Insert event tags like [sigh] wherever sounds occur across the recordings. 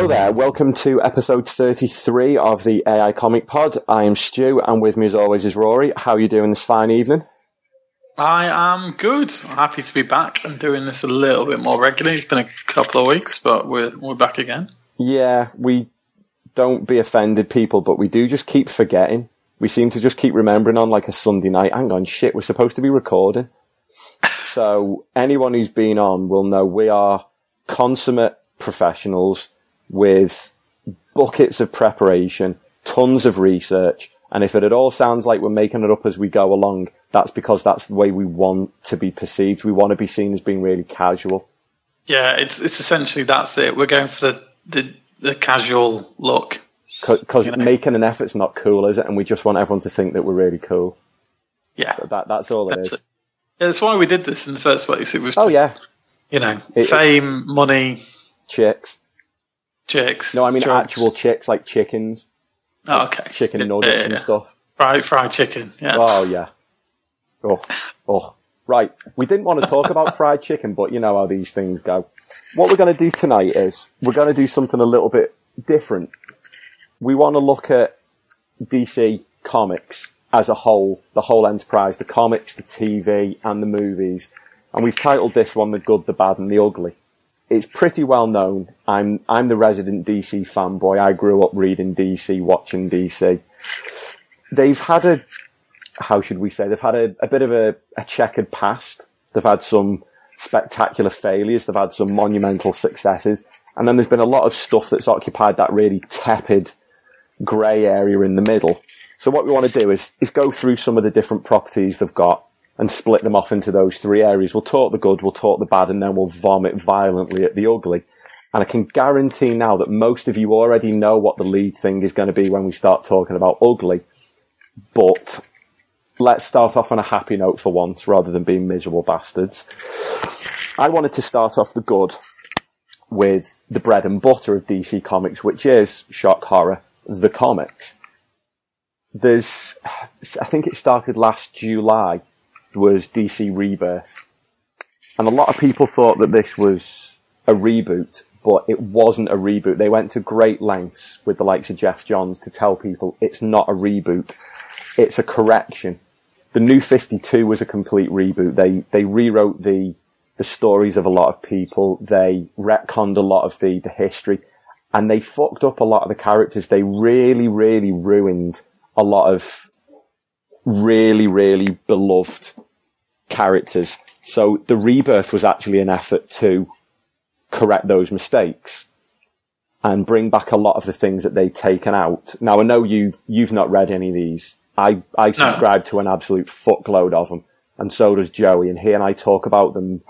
Hello there, welcome to episode 33 of the AI Comic Pod. I am Stu, and with me as always is Rory. How are you doing this fine evening? I am good. Happy to be back and doing this a little bit more regularly. It's been a couple of weeks, but we're we're back again. Yeah, we don't be offended, people, but we do just keep forgetting. We seem to just keep remembering on like a Sunday night. Hang on, shit, we're supposed to be recording. [laughs] so anyone who's been on will know we are consummate professionals with buckets of preparation, tons of research, and if it at all sounds like we're making it up as we go along, that's because that's the way we want to be perceived. We want to be seen as being really casual. Yeah, it's it's essentially that's it. We're going for the the, the casual look. Because you know? making an effort's not cool, is it? And we just want everyone to think that we're really cool. Yeah, but that that's all it that's is. It. That's why we did this in the first place. It was oh yeah, you know, it, fame, money, chicks. Chicks. No, I mean actual chicks, like chickens. Oh, okay. Chicken nuggets yeah, yeah, and stuff. Fried, fried chicken. Yeah. Oh yeah. Oh, oh. Right. We didn't want to talk about [laughs] fried chicken, but you know how these things go. What we're going to do tonight is we're going to do something a little bit different. We want to look at DC comics as a whole, the whole enterprise, the comics, the TV, and the movies. And we've titled this one The Good, the Bad, and the Ugly it's pretty well known. I'm I'm the resident DC fanboy. I grew up reading DC, watching DC. They've had a how should we say? They've had a, a bit of a, a checkered past. They've had some spectacular failures. They've had some monumental successes, and then there's been a lot of stuff that's occupied that really tepid grey area in the middle. So what we want to do is is go through some of the different properties they've got and split them off into those three areas. We'll talk the good, we'll talk the bad, and then we'll vomit violently at the ugly. And I can guarantee now that most of you already know what the lead thing is going to be when we start talking about ugly. But let's start off on a happy note for once rather than being miserable bastards. I wanted to start off the good with the bread and butter of DC Comics, which is shock horror, the comics. There's, I think it started last July was DC Rebirth. And a lot of people thought that this was a reboot, but it wasn't a reboot. They went to great lengths with the likes of Geoff Johns to tell people it's not a reboot. It's a correction. The new 52 was a complete reboot. They, they rewrote the, the stories of a lot of people. They retconned a lot of the, the history and they fucked up a lot of the characters. They really, really ruined a lot of really, really beloved characters. So the rebirth was actually an effort to correct those mistakes and bring back a lot of the things that they'd taken out. Now I know you've you've not read any of these. I I subscribe no. to an absolute fuckload of them, and so does Joey. And he and I talk about them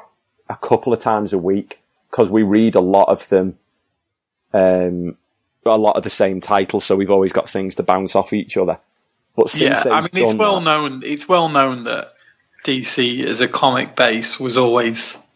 a couple of times a week because we read a lot of them, um, a lot of the same titles. So we've always got things to bounce off each other. But yeah, I mean, it's well that- known. It's well known that DC as a comic base was always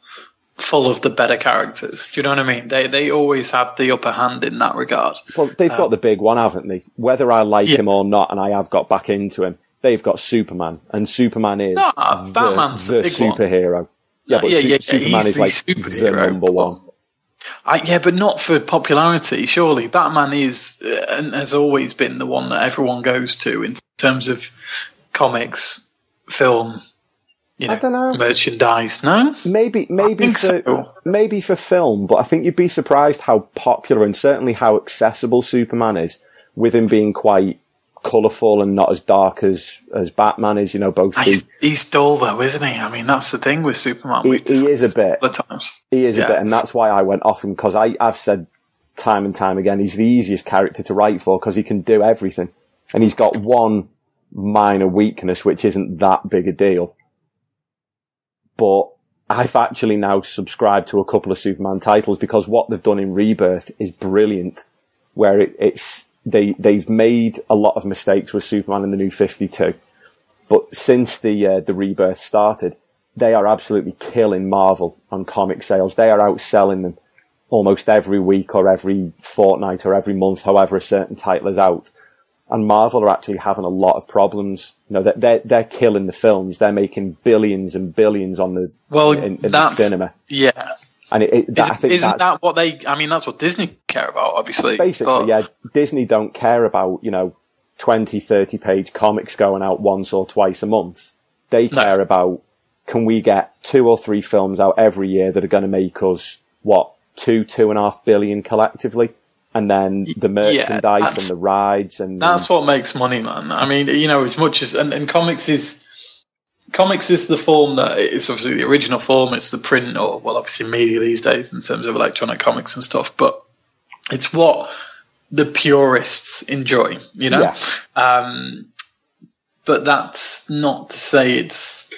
full of the better characters. Do you know what I mean? They they always had the upper hand in that regard. Well, they've got the big one, haven't they? Whether I like Um, Yeah. him or not, and I have got back into him, they've got Superman, and Superman is No, the, Batman's the the big one. superhero. Yeah, but Yeah, Su- yeah, yeah, Superman is like superhero. the number one. I, yeah, but not for popularity. Surely Batman is uh, and has always been the one that everyone goes to in terms of comics, film, you know, I dunno. merchandise. No, Maybe, maybe for so. maybe for film, but I think you'd be surprised how popular and certainly how accessible Superman is, with him being quite colourful and not as dark as as Batman is. You know, both he's, he's dull though, isn't he? I mean, that's the thing with Superman. He- he is a bit. times. He is Yeah. a bit, and that's why I went off him because I I've said time and time again he's the easiest character to write for because he can do everything, and he's got one minor weakness which isn't that big a deal. But I've actually now subscribed to a couple of Superman titles because what they've done in Rebirth is brilliant, where it, it's they they've made a lot of mistakes with Superman in the New Fifty Two, but since the uh, the Rebirth started, they are absolutely killing Marvel on comic sales. They are outselling them almost every week or every fortnight or every month, however a certain title is out. And Marvel are actually having a lot of problems. You know, they're, they're, they're killing the films. They're making billions and billions on the, Well, in, in the cinema. Yeah, And it, it, that, I Is, think isn't that what they? I mean, that's what Disney care about, obviously. basically, but- yeah, Disney don't care about, you know, 20, 30 page comics going out once or twice a month. They No. care about, can we get two or three films out every year that are going to make us, what, two, two and a half billion collectively? And then the merchandise that's- and the rides and That's what makes money, man. I mean, you know, as much as and, and comics is comics is the form that it's obviously the original form. It's the print or well, obviously media these days in terms of electronic comics and stuff. But it's what the purists enjoy, you know. Yeah. Um, but that's not to say it's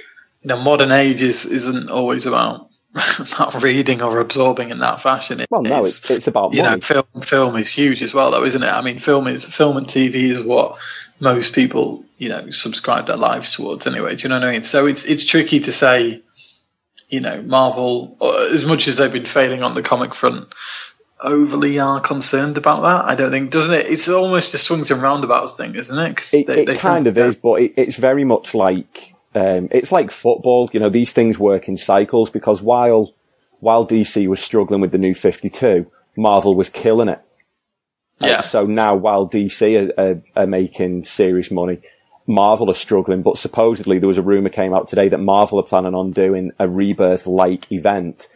you know modern age is, isn't always about [laughs] about reading or absorbing in that fashion. It Well, no, it's, it's about you know, film film is huge as well, though, isn't it? I mean, film is film and TV is what most people, you know, subscribe their lives towards anyway. Do you know what I mean? So it's it's tricky to say, you know, Marvel, as much as they've been failing on the comic front, overly are concerned about that. I don't think, doesn't it? It's almost a swings and roundabouts thing, isn't it? 'Cause It, they- it they kind of go- is, but it, it's very much like um, it's like football. You know, these things work in cycles because while while DC was struggling with the new Fifty Two, Marvel was killing it. Uh, Yeah. so now, while DC are, are, are making serious money, Marvel are struggling. But supposedly, there was a rumor came out today that Marvel are planning on doing a rebirth-like event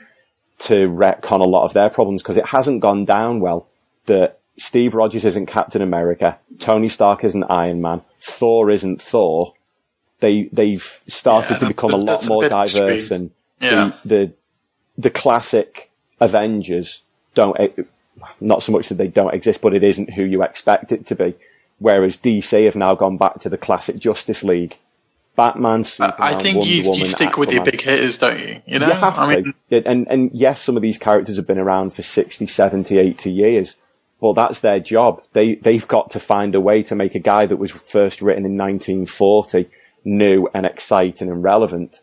to retcon a lot of their problems because it hasn't gone down well. That Steve Rogers isn't Captain America, Tony Stark isn't Iron Man, Thor isn't Thor. They they've started Yeah, to become a lot that's a more diverse, extreme. and Yeah. the, the the classic Avengers don't not so much that they don't exist, but it isn't who you expect it to be. Whereas DC have now gone back to the classic Justice League. Batman, Superman, I think Wonder you, Woman, you stick with your big hitters, don't you? You know, You have I to. mean, and, and yes, some of these characters have been around for 60, 70, 80 years. Well, that's their job. They, they've got to find a way to make a guy that was first written in 1940 new and exciting and relevant.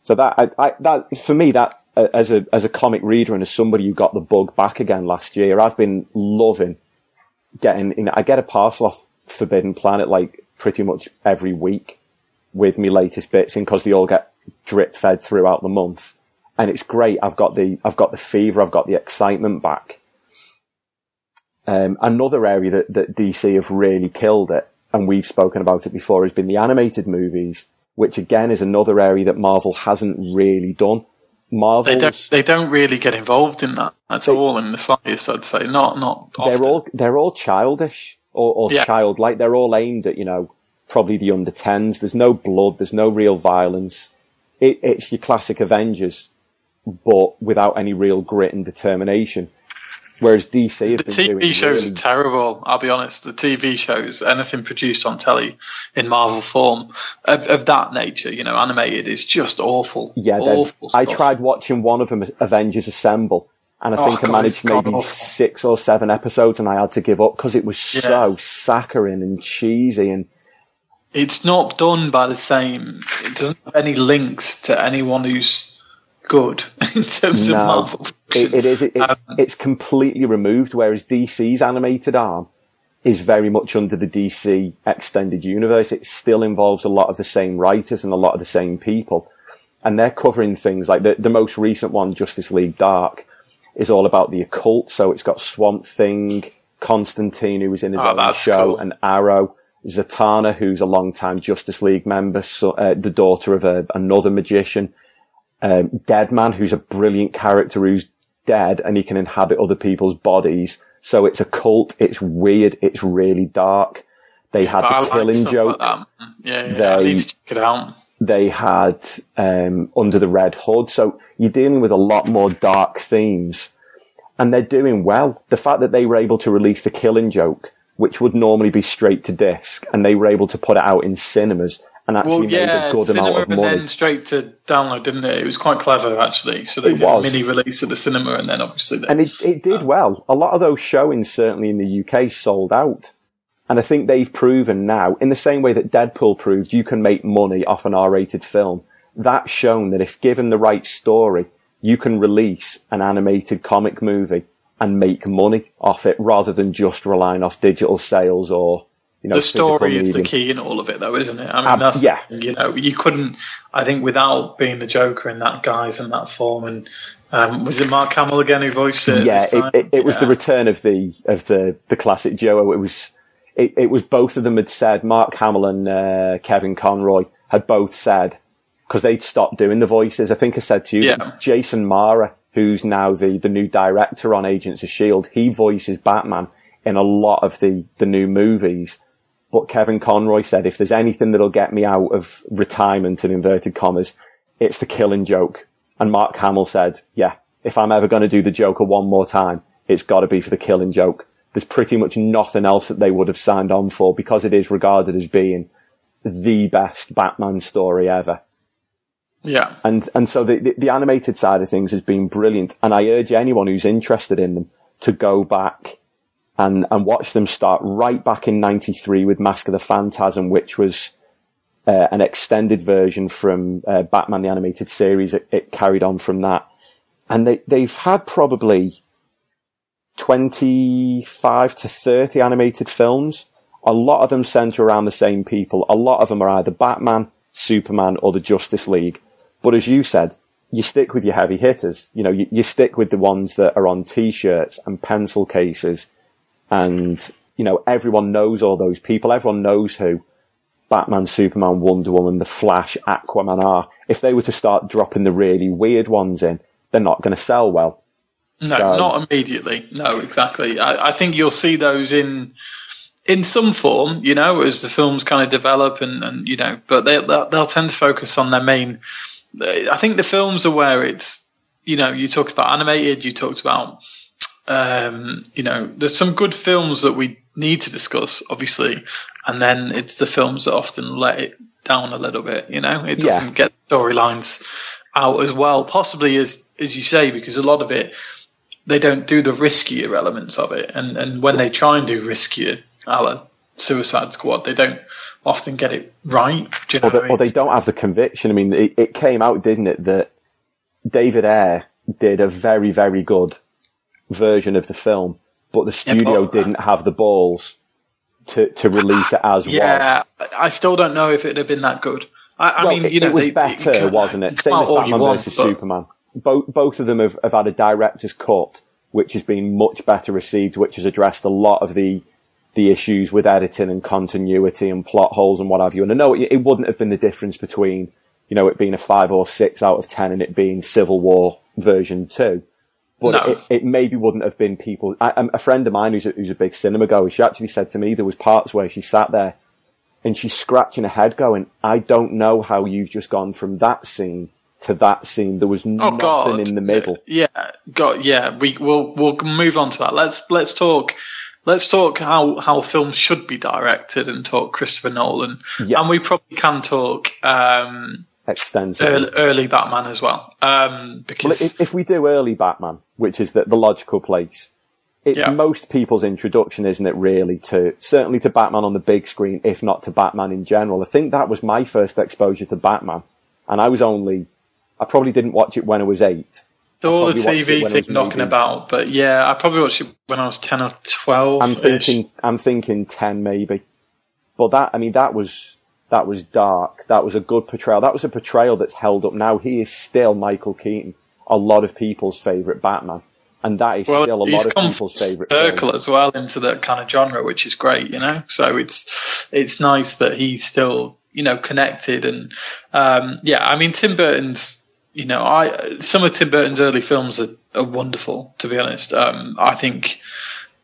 So that, I, I, that, for me, that, uh, as a, as a comic reader and as somebody who got the bug back again last year, I've been loving getting, you know, I get a parcel off Forbidden Planet like pretty much every week with me latest bits in because they all get drip fed throughout the month. And it's great. I've got the, I've got the fever. I've got the excitement back. Um, another area that, that DC have really killed it, and we've spoken about it before, has been the animated movies, which again is another area that Marvel hasn't really done. they don't they don't really get involved in that at all in the slightest. I'd say not not. they're all, they're all childish or, or Yeah. childlike. They're all aimed at, you know, probably the under 10s. There's no blood. There's no real violence. It, it's your classic Avengers, but without any real grit and determination. Whereas DC The TV shows really are terrible. I'll be honest. The TV shows, anything produced on telly in Marvel form of, of that nature, you know, animated, is just awful. Yeah, awful. I tried watching one of them, Avengers Assemble, and I Oh, think I God, managed maybe six or seven episodes, and I had to give up because it was so saccharine and cheesy, and it's not done by the same. It doesn't have any links to anyone who's good [laughs] in terms No, of Marvel. It, it is. It, it's, Um, it's completely removed. Whereas DC's animated arm is very much under the DC extended universe. It still involves a lot of the same writers and a lot of the same people, and they're covering things like the the most recent one, Justice League Dark, is all about the occult. So it's got Swamp Thing, Constantine, who was in his Oh, own show, cool. and Arrow. Zatanna, who's a long-time Justice League member, so, uh, the daughter of a, another magician um, Deadman, who's a brilliant character who's dead and he can inhabit other people's bodies. So it's a cult. It's weird. It's really dark. They had I the like killing stuff joke. Like that. Yeah, yeah. I They- need to check it out. they had um, under the red hood. So you're dealing with a lot more dark themes, and they're doing well. The fact that they were able to release the Killing Joke, which would normally be straight to disc, and they were able to put it out in cinemas and actually Well, made yeah, a good cinema amount of and money. then straight to download, didn't it? It was quite clever, actually. So they It did was. a mini release of the cinema, and then obviously, they, and it, it did well. A lot of those showings, certainly in the UK, sold out. And I think they've proven now, in the same way that Deadpool proved you can make money off an R-rated film, that's shown that if given the right story, you can release an animated comic movie and make money off it rather than just relying off digital sales or, you know, the story is the key in all of it, though, isn't it? I mean, Um, that's yeah. you know, you couldn't. I think without being the Joker in that guise and that form, and um, was it Mark Hamill again who voiced it? yeah, it, it, it was the return of the of the the classic Joe. It was it, it was both of them had said Mark Hamill and uh, Kevin Conroy had both said because they'd stopped doing the voices. I think I said to you, Yeah. Jason Mara, who's now the the new director on Agents of Shield, he voices Batman in a lot of the the new movies. But Kevin Conroy said, if there's anything that'll get me out of retirement in inverted commas, it's the killing joke. And Mark Hamill said, yeah, if I'm ever going to do the Joker one more time, it's got to be for the killing joke. There's pretty much nothing else that they would have signed on for because it is regarded as being the best Batman story ever. yeah. And, and so the, the, the animated side of things has been brilliant. And I urge anyone who's interested in them to go back and, and watch them start right back in 93 with Mask of the Phantasm, which was uh, an extended version from uh, Batman the Animated Series. It, it carried on from that. And they, they've had probably 25 to 30 animated films. A lot of them center around the same people. A lot of them are either Batman, Superman, or the Justice League. But as you said, you stick with your heavy hitters. You know, you, you stick with the ones that are on t-shirts and pencil cases. And, you know, everyone knows all those people. Everyone knows who Batman, Superman, Wonder Woman, The Flash, Aquaman are. If they were to start dropping the really weird ones in, they're not going to sell well. No, So- not immediately. No, exactly. I, I think you'll see those in in some form, you know, as the films kind of develop, and, and you know, but they they'll, they'll tend to focus on their main. I think the films are where it's, you know, you talked about animated, you talked about, um, you know, there's some good films that we need to discuss, obviously, and then it's the films that often let it down a little bit. You know, it doesn't get storylines out as well, possibly as as you say, because a lot of it they don't do the riskier elements of it, and and when they try and do riskier, a la Suicide Squad, they don't often get it right. You know or, the, or they don't have the conviction. I mean, it, it came out, didn't it, that David Ayer did a very, very good version of the film, but the studio but- uh, didn't have the balls to, to release it as was. Yeah, I still don't know if it'd have been that good. I, I Well, mean, it, you know, it was they, better, wasn't it? Same as Batman want, versus but- Superman. Both both of them have, have had a director's cut, which has been much better received, which has addressed a lot of the the issues with editing and continuity and plot holes and what have you. And I know it, it wouldn't have been the difference between you know it being a five or six out of ten and it being Civil War version two. But No. it, it maybe wouldn't have been people. I, um, a friend of mine who's a, who's a big cinema goer, she actually said to me there was parts where she sat there and she's scratching her head going, I don't know how you've just gone from that scene to that scene. There was Oh nothing God! in the middle. Yeah, God, yeah. We we'll we'll move on to that. Let's let's talk. Let's talk how, how films should be directed and talk Christopher Nolan. Yeah. And we probably can talk um, Extensive. early, early Batman as well. Um, Well, because if, if we do early Batman, which is the, the logical place, it's Yeah. most people's introduction, isn't it? Really, to certainly to Batman on the big screen, if not to Batman in general. I think that was my first exposure to Batman, and I was only, I probably didn't watch it when I was eight. All the probably watched it TV thing knocking about, but yeah, I probably watched it when I was ten or twelve. I'm thinking, I'm thinking ten maybe, but that, I mean, that was that was dark. That was a good portrayal. That was a portrayal that's held up now. He is still Michael Keaton, a lot of people's favorite Batman, and that is well, still a lot of people's full favorite. circle film. as well into that kind of genre, which is great, you know. So it's it's nice that he's still you know connected and um, yeah. I mean, Tim Burton's you know I some of Tim Burton's early films are, are wonderful. To be honest, um, I think.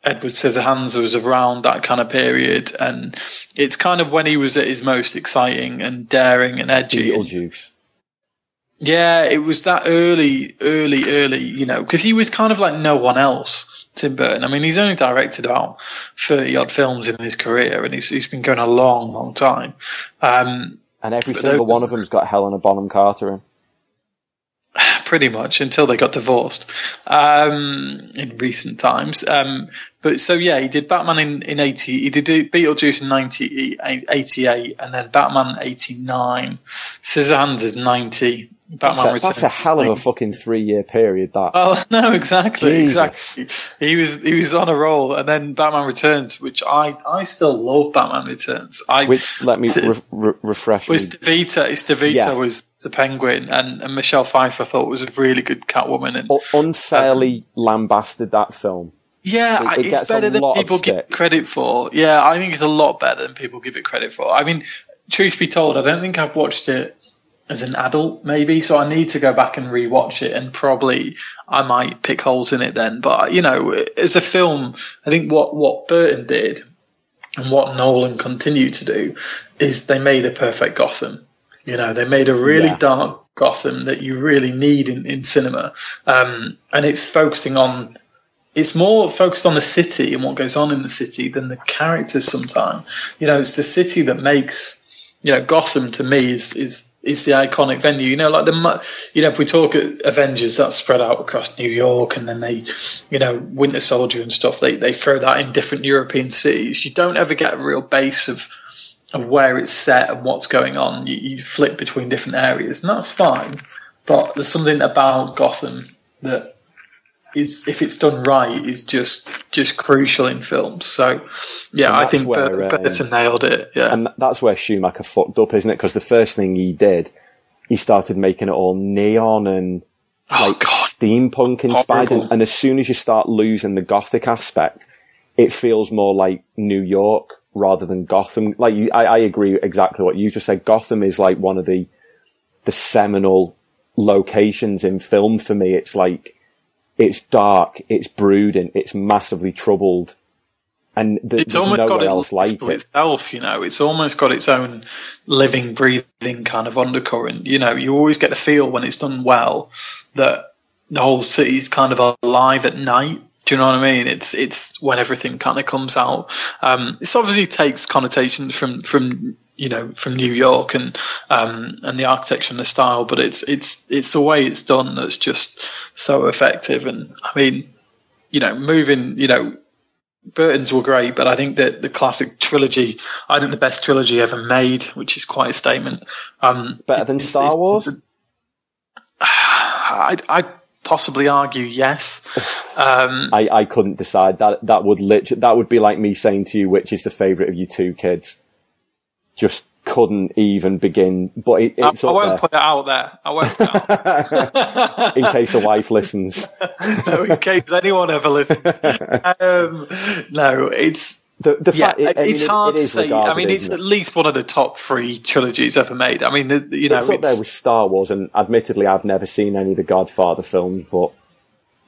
Edward Scissorhands was around that kind of period, and it's kind of when he was at his most exciting and daring and edgy. Beetlejuice. yeah, it was that early, early, early, you know, because he was kind of like no one else, Tim Burton. I mean, he's only directed about 30 odd films in his career and he's, he's been going a long, long time. Um, And every single those- one of them's got Helena Bonham Carter in. Pretty much until they got divorced um, in recent times. Um, but so yeah, he did Batman in, in 80, he did Beetlejuice in 90, 88, and then Batman 89. Scissorhands is 90. Batman That's a, Returns that's a hell of a fucking three year period. That Oh [laughs] no, exactly, Jesus. exactly. He was he was on a roll, and then Batman Returns, which I I still love Batman Returns. I which let me re- re- refresh me. was DeVito. It's DeVito Yeah. was the Penguin, and, and Michelle Pfeiffer thought was a really good Catwoman. And unfairly um, lambasted that film. yeah, it- it it's better than people give credit for. Yeah, I think it's a lot better than people give it credit for. I mean, truth be told, I don't think I've watched it as an adult, maybe. So I need to go back and rewatch it, and probably I might pick holes in it then. But you know, as a film, I think what what Burton did and what Nolan continued to do is they made a perfect Gotham. You know, they made a really Yeah. dark Gotham that you really need in, in cinema. Um, and it's focusing on, it's more focused on the city and what goes on in the city than the characters sometimes. You know, it's the city that makes, you know, Gotham to me is, is, is the iconic venue. You know, like the, you know, if we talk at Avengers, that's spread out across New York and then they, you know, Winter Soldier and stuff, they, they throw that in different European cities. You don't ever get a real base of, of where it's set and what's going on. You, you flip between different areas, and that's fine. But there's something about Gotham that is, if it's done right, is just just crucial in films. So, yeah, I think where, Bur- um, Burton nailed it. Yeah, And that's where Schumacher fucked up, isn't it? Because the first thing he did, he started making it all neon and oh like god, steampunk inspired. And, and as soon as you start losing the gothic aspect, it feels more like New York rather than Gotham. Like you, I, I agree exactly what you just said. Gotham is like one of the the seminal locations in film for me. It's like it's dark, it's brooding, it's massively troubled, and th- it's almost got nowhere else like it. itself. You know, it's almost got its own living, breathing kind of undercurrent. You know, you always get the feel when it's done well that the whole city's kind of alive at night. Do you know what I mean? It's it's when everything kind of comes out. Um, this obviously takes connotations from from you know from New York and um, and the architecture and the style, but it's it's it's the way it's done that's just so effective. And I mean, you know, moving, you know, Burton's were great, but I think that the classic trilogy, I think the best trilogy ever made, which is quite a statement. Um, Better than it's- Star it's- Wars? I'd, I'd possibly argue yes. [laughs] Um, I, I couldn't decide. That that would lit- that would be like me saying to you which is the favourite of you two kids. Just couldn't even begin. But it, it's I up won't there put it out there. I won't put out [laughs] in case the wife listens. [laughs] there, in case anyone ever listens. Um, no, it's The, the yeah, fact, it, I mean, it's it- hard it to is say. I mean, it's at least one of the top three trilogies ever made. I mean, the, you know, it's up there it's- with Star Wars, and admittedly, I've never seen any of the Godfather films, but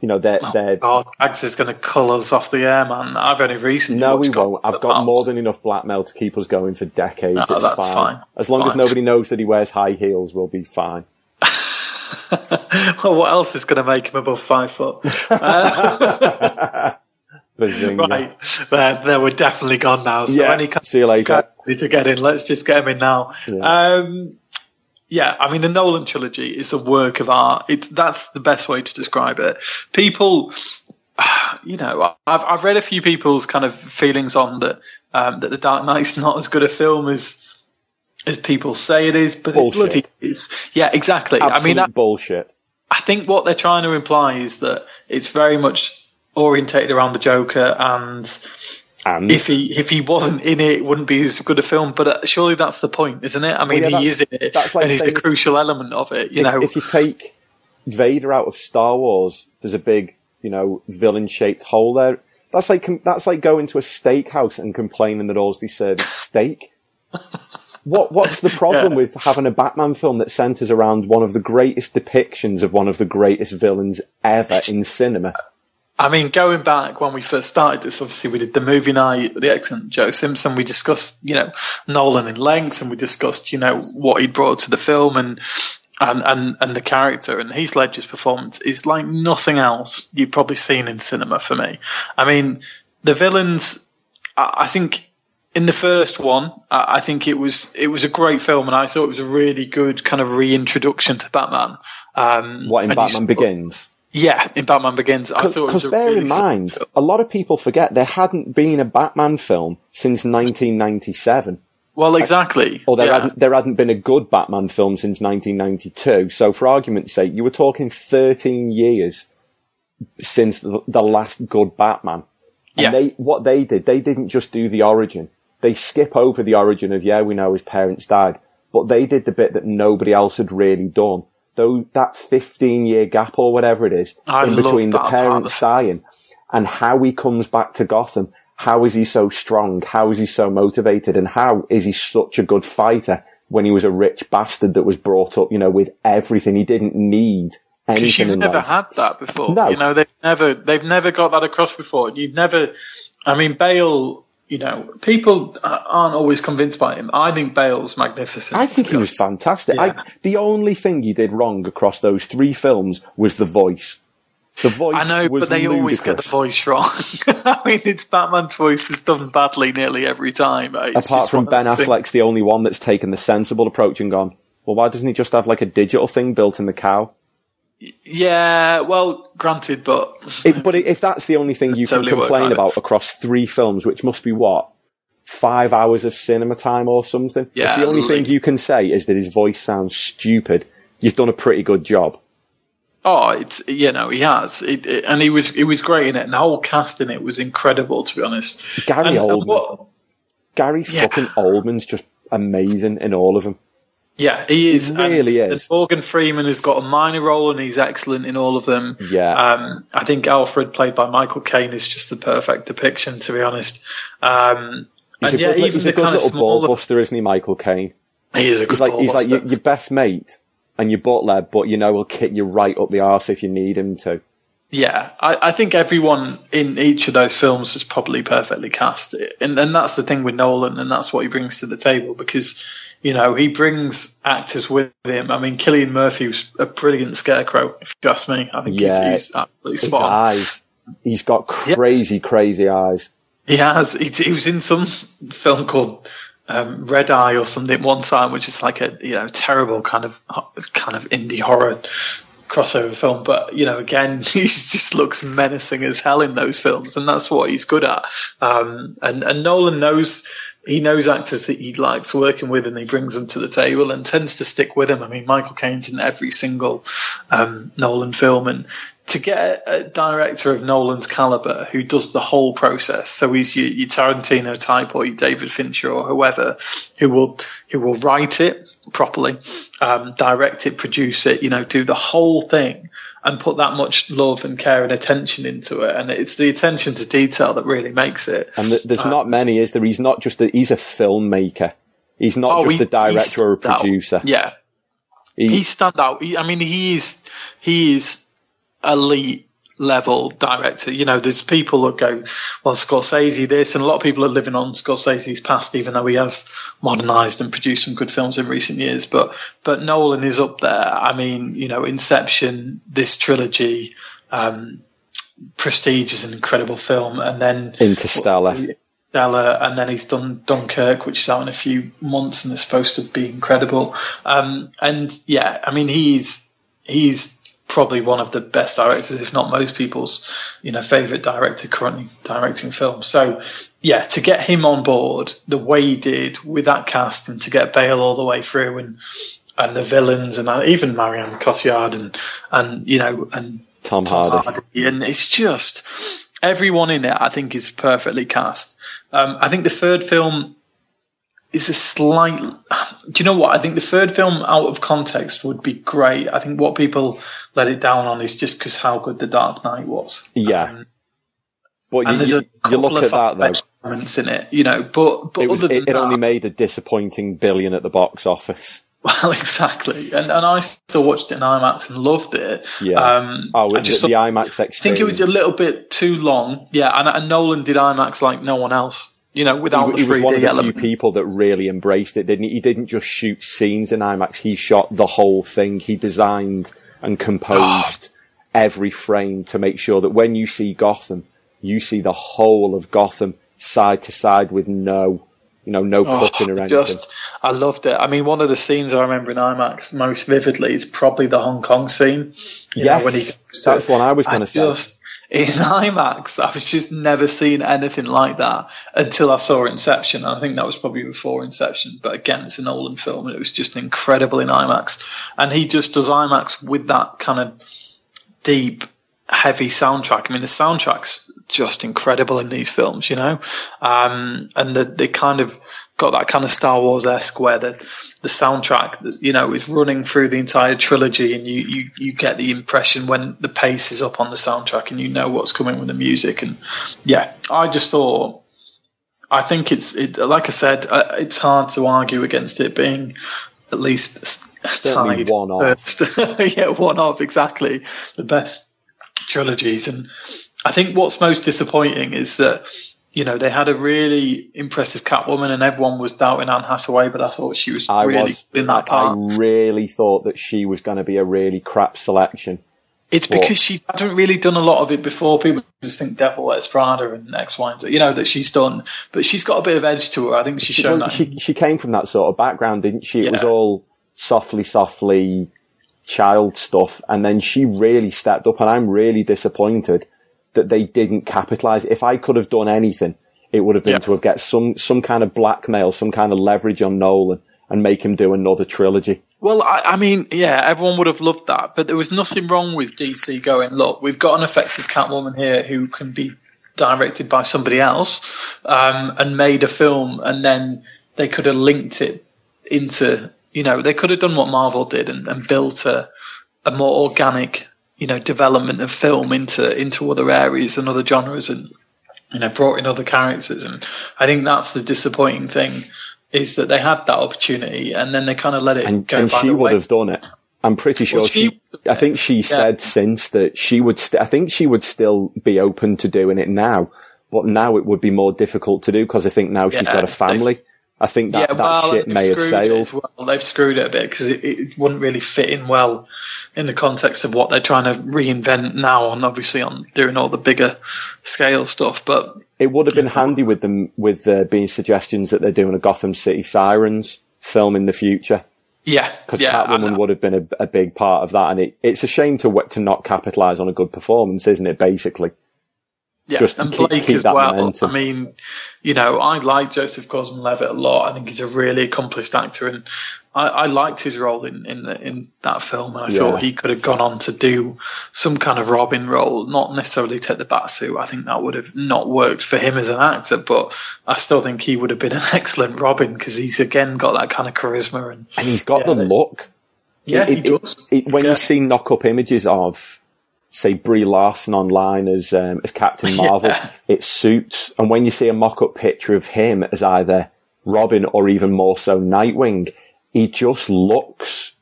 you know they're they're. God, Ags is going to cull us off the air, man. I've only recently. no, we won't. I've got more than enough blackmail to keep us going for decades. No, it's that's fine. fine. As long as nobody knows that he wears high heels, we'll be fine. [laughs] well, what else is going to make him above five foot? [laughs] [laughs] Right, there, there, we're definitely gone now. So Yeah. any kind See you later. need to get in. Let's just get him in now. Yeah. Um, yeah, I mean the Nolan trilogy is a work of art. It's that's the best way to describe it. People, [sighs] you know, I've I've read a few people's kind of feelings on that um, that the Dark Knight's not as good a film as as people say it is, but Bullshit. it bloody is. Yeah, exactly. Absolute I mean, I, bullshit. I think what they're trying to imply is that it's very much orientated around the Joker, and And if he if he wasn't in it, it wouldn't be as good a film. But uh, surely that's the point, isn't it? I mean, yeah, he is in it, like and he's the crucial element of it. You if, know, if you take Vader out of Star Wars, there's a big, you know, villain-shaped hole there. That's like that's like going to a steakhouse and complaining that all they serve is steak. [laughs] What what's the problem Yeah. with having a Batman film that centers around one of the greatest depictions of one of the greatest villains ever in cinema? I mean, going back when we first started this, obviously we did the movie night, the excellent Joe Simpson. We discussed, you know, Nolan in length, and we discussed, you know, what he brought to the film and and and, and the character. And Heath Ledger's performance is like nothing else you've probably seen in cinema for me. I mean, the villains. I, I think in the first one, I, think it was it was a great film, and I thought it was a really good kind of reintroduction to Batman. Um, What in Batman saw- Begins? Yeah, in Batman Begins, I thought Because bear really in mind, film. a lot of people forget there hadn't been a Batman film since 1997. Well, exactly. Or there yeah. hadn't there hadn't been a good Batman film since 1992. So, for argument's sake, you were talking 13 years since the, the last good Batman. And Yeah. they what they did, they didn't just do the origin. They skip over the origin of yeah, we know his parents died, but they did the bit that nobody else had really done. Though that 15 year gap or whatever it is I in between the parents part. dying and how he comes back to Gotham. How is he so strong? How is he so motivated? And how is he such a good fighter when he was a rich bastard that was brought up, you know, with everything he didn't need because you've never life? had that before. No. You know, they've never they've never got that across before. You've never. I mean, Bale. You know, people aren't always convinced by him. I think Bale's magnificent. I think he was fantastic. Yeah. I, the only thing he did wrong across those three films was the voice. The voice I know, but they always get the voice wrong. [laughs] I mean, it's Batman's voice is done badly nearly every time. It's Apart from Ben things. Affleck's the only one that's taken the sensible approach and gone, well, why doesn't he just have like a digital thing built in the cow? Yeah, well, granted, but It, but if that's the only thing you can Totally complain about across three films, which must be what five hours of cinema time or something, Yeah, if the only at thing you can say is that his voice sounds stupid, you've done a pretty good job. Oh, it's you know he has, it, it- and he was he was great in it, and the whole cast in it was incredible, to be honest. Gary And- and Oldman, what- Gary Yeah. fucking Oldman's just amazing in all of them. Yeah, he is. He really and, is. And Morgan Freeman has got a minor role, and he's excellent in all of them. Yeah. Um, I think Alfred, played by Michael Caine, is just the perfect depiction, to be honest. Um, He's and a yeah, good, even he's the a good of little smaller, ball buster, isn't he, Michael Caine? he is a good He's like he's like your, your best mate and your butler, but you know he'll kick you right up the arse if you need him to. Yeah, I, I think everyone in each of those films is probably perfectly cast, and and that's the thing with Nolan, and that's what he brings to the table because you know he brings actors with him. I mean, Cillian Murphy was a brilliant scarecrow, if you ask me. I think Yeah. he's, he's absolutely His spot on. eyes, he's got crazy, crazy eyes. He has. He, he was in some film called um, Red Eye or something one time, which is like a you know terrible kind of kind of indie horror crossover film. But you know, again, [laughs] he just looks menacing as hell in those films, and that's what he's good at. Um, and and Nolan knows he knows actors that he likes working with, and he brings them to the table and tends to stick with them. I mean, Michael Caine's in every single um, Nolan film, and to get a, director of Nolan's caliber who does the whole process, so he's your, your Tarantino type or your David Fincher or whoever, who will who will write it properly, um, direct it, produce it, you know, do the whole thing, and put that much love and care and attention into it. And it's the attention to detail that really makes it. And th- Uh, there's not many, is there? He's not just a, he's a filmmaker. He's not Oh, just he- a director or a that- producer. Yeah, He- he's stand out. He, I mean, he is he is elite level director. You know, there's people that go, well, Scorsese this, and a lot of people are living on Scorsese's past, even though he has modernised and produced some good films in recent years. But but Nolan is up there. I mean, you know, Inception, this trilogy. Um, Prestige is an incredible film, and then Interstellar. Interstellar, and then he's done Dunkirk, which is out in a few months and is supposed to be incredible. Um, and yeah, I mean he's he's probably one of the best directors, if not most people's, you know, favorite director currently directing films. So, yeah, to get him on board the way he did with that cast, and to get Bale all the way through, and and the villains, and even Marion Cotillard, and and you know, and Tom, Tom Hardy. Hardy, and it's just everyone in it. I think is perfectly cast. Um, I think the third film is a slight. Do you know what? I think the third film out of context would be great. I think what people let it down on is just because how good The Dark Knight was. Yeah. Um, but and you, there's a you look at that though. Moments in it, you know, but but it, was, it, it that, only made a disappointing billion at the box office. [laughs] Well, exactly, and and I still watched it in IMAX and loved it. Yeah. Um, oh, I just the, the IMAX experience. I think it was a little bit too long. Yeah, and, and Nolan did IMAX like no one else you know, without he, the 3D he was one of the element. few people that really embraced it, didn't he? He didn't just shoot scenes in IMAX; he shot the whole thing. He designed and composed ah. every frame to make sure that when you see Gotham, you see the whole of Gotham side to side with no, you know, no oh, cutting or anything. Just, I loved it. I mean, one of the scenes I remember in IMAX most vividly is probably the Hong Kong scene. Yeah, when he that's what I was going to say. In [laughs] IMAX. I've just never seen anything like that until I saw Inception. I think that was probably before Inception. But again, it's an Nolan film and it was just incredible in IMAX. And he just does IMAX with that kind of deep, heavy soundtrack. I mean, the soundtrack's just incredible in these films, you know? Um, and the, they kind of got that kind of Star Wars esque where the, the soundtrack, that you know, is running through the entire trilogy and you, you, you get the impression when the pace is up on the soundtrack and you know what's coming with the music. And yeah, I just thought, I think it's, it, like I said, uh, it's hard to argue against it being at least Certainly tied. One off. [laughs] yeah, one off, exactly. The best trilogies. And I think what's most disappointing is that you know they had a really impressive Catwoman, and everyone was doubting Anne Hathaway, but I thought she was I really was, in that part. I really thought that she was going to be a really crap selection. It's but, because she hadn't really done a lot of it before. People just think Devil Wears Prada and X, Y, and Z, you know, that she's done. But she's got a bit of edge to her. I think she's she, shown well, that. She, she came from that sort of background, didn't she? It yeah. was all softly, softly child stuff. And then she really stepped up and I'm really disappointed that they didn't capitalize. If I could have done anything, it would have been to have get some, some kind of blackmail, some kind of leverage on Nolan and make him do another trilogy. Well, I, I, mean, yeah, everyone would have loved that, but there was nothing wrong with DC going, look, we've got an effective Catwoman here who can be directed by somebody else, um, and made a film, and then they could have linked it into, you know, they could have done what Marvel did and, and built a, a more organic you know development of film into into other areas and other genres and you know brought in other characters and I think that's the disappointing thing is that they had that opportunity and then they kind of let it and, go and she would way. have done it I'm pretty sure well, she, she, I think she yeah. said since that she would st- I think she would still be open to doing it now but now it would be more difficult to do because I think now yeah, she's got a family I think that, yeah, well, that ship may have sailed. Well. They've screwed it a bit because it, it, wouldn't really fit in well in the context of what they're trying to reinvent now, and obviously on doing all the bigger scale stuff. But it would have been handy with them with there being suggestions that they're doing a Gotham City Sirens film in the future. Yeah, because yeah, Catwoman would have been a, a, big part of that, and it, it's a shame to to not capitalize on a good performance, isn't it? Basically. Yeah, Just and keep, Blake keep as well. Momentum. I mean, you know, I like Joseph Gordon-Levitt a lot. I think he's a really accomplished actor, and I, I liked his role in in, the, in that film. And I yeah. thought he could have gone on to do some kind of Robin role, not necessarily take the bat suit. I think that would have not worked for him as an actor, but I still think he would have been [laughs] an excellent Robin because he's again got that kind of charisma and and he's got yeah, the look. Yeah, it, he does. It, when yeah. you see knock up images of say Brie Larson online as um, as Captain [laughs] Marvel, yeah. it suits. And when you see a mock-up picture of him as either Robin or even more so Nightwing, he just looks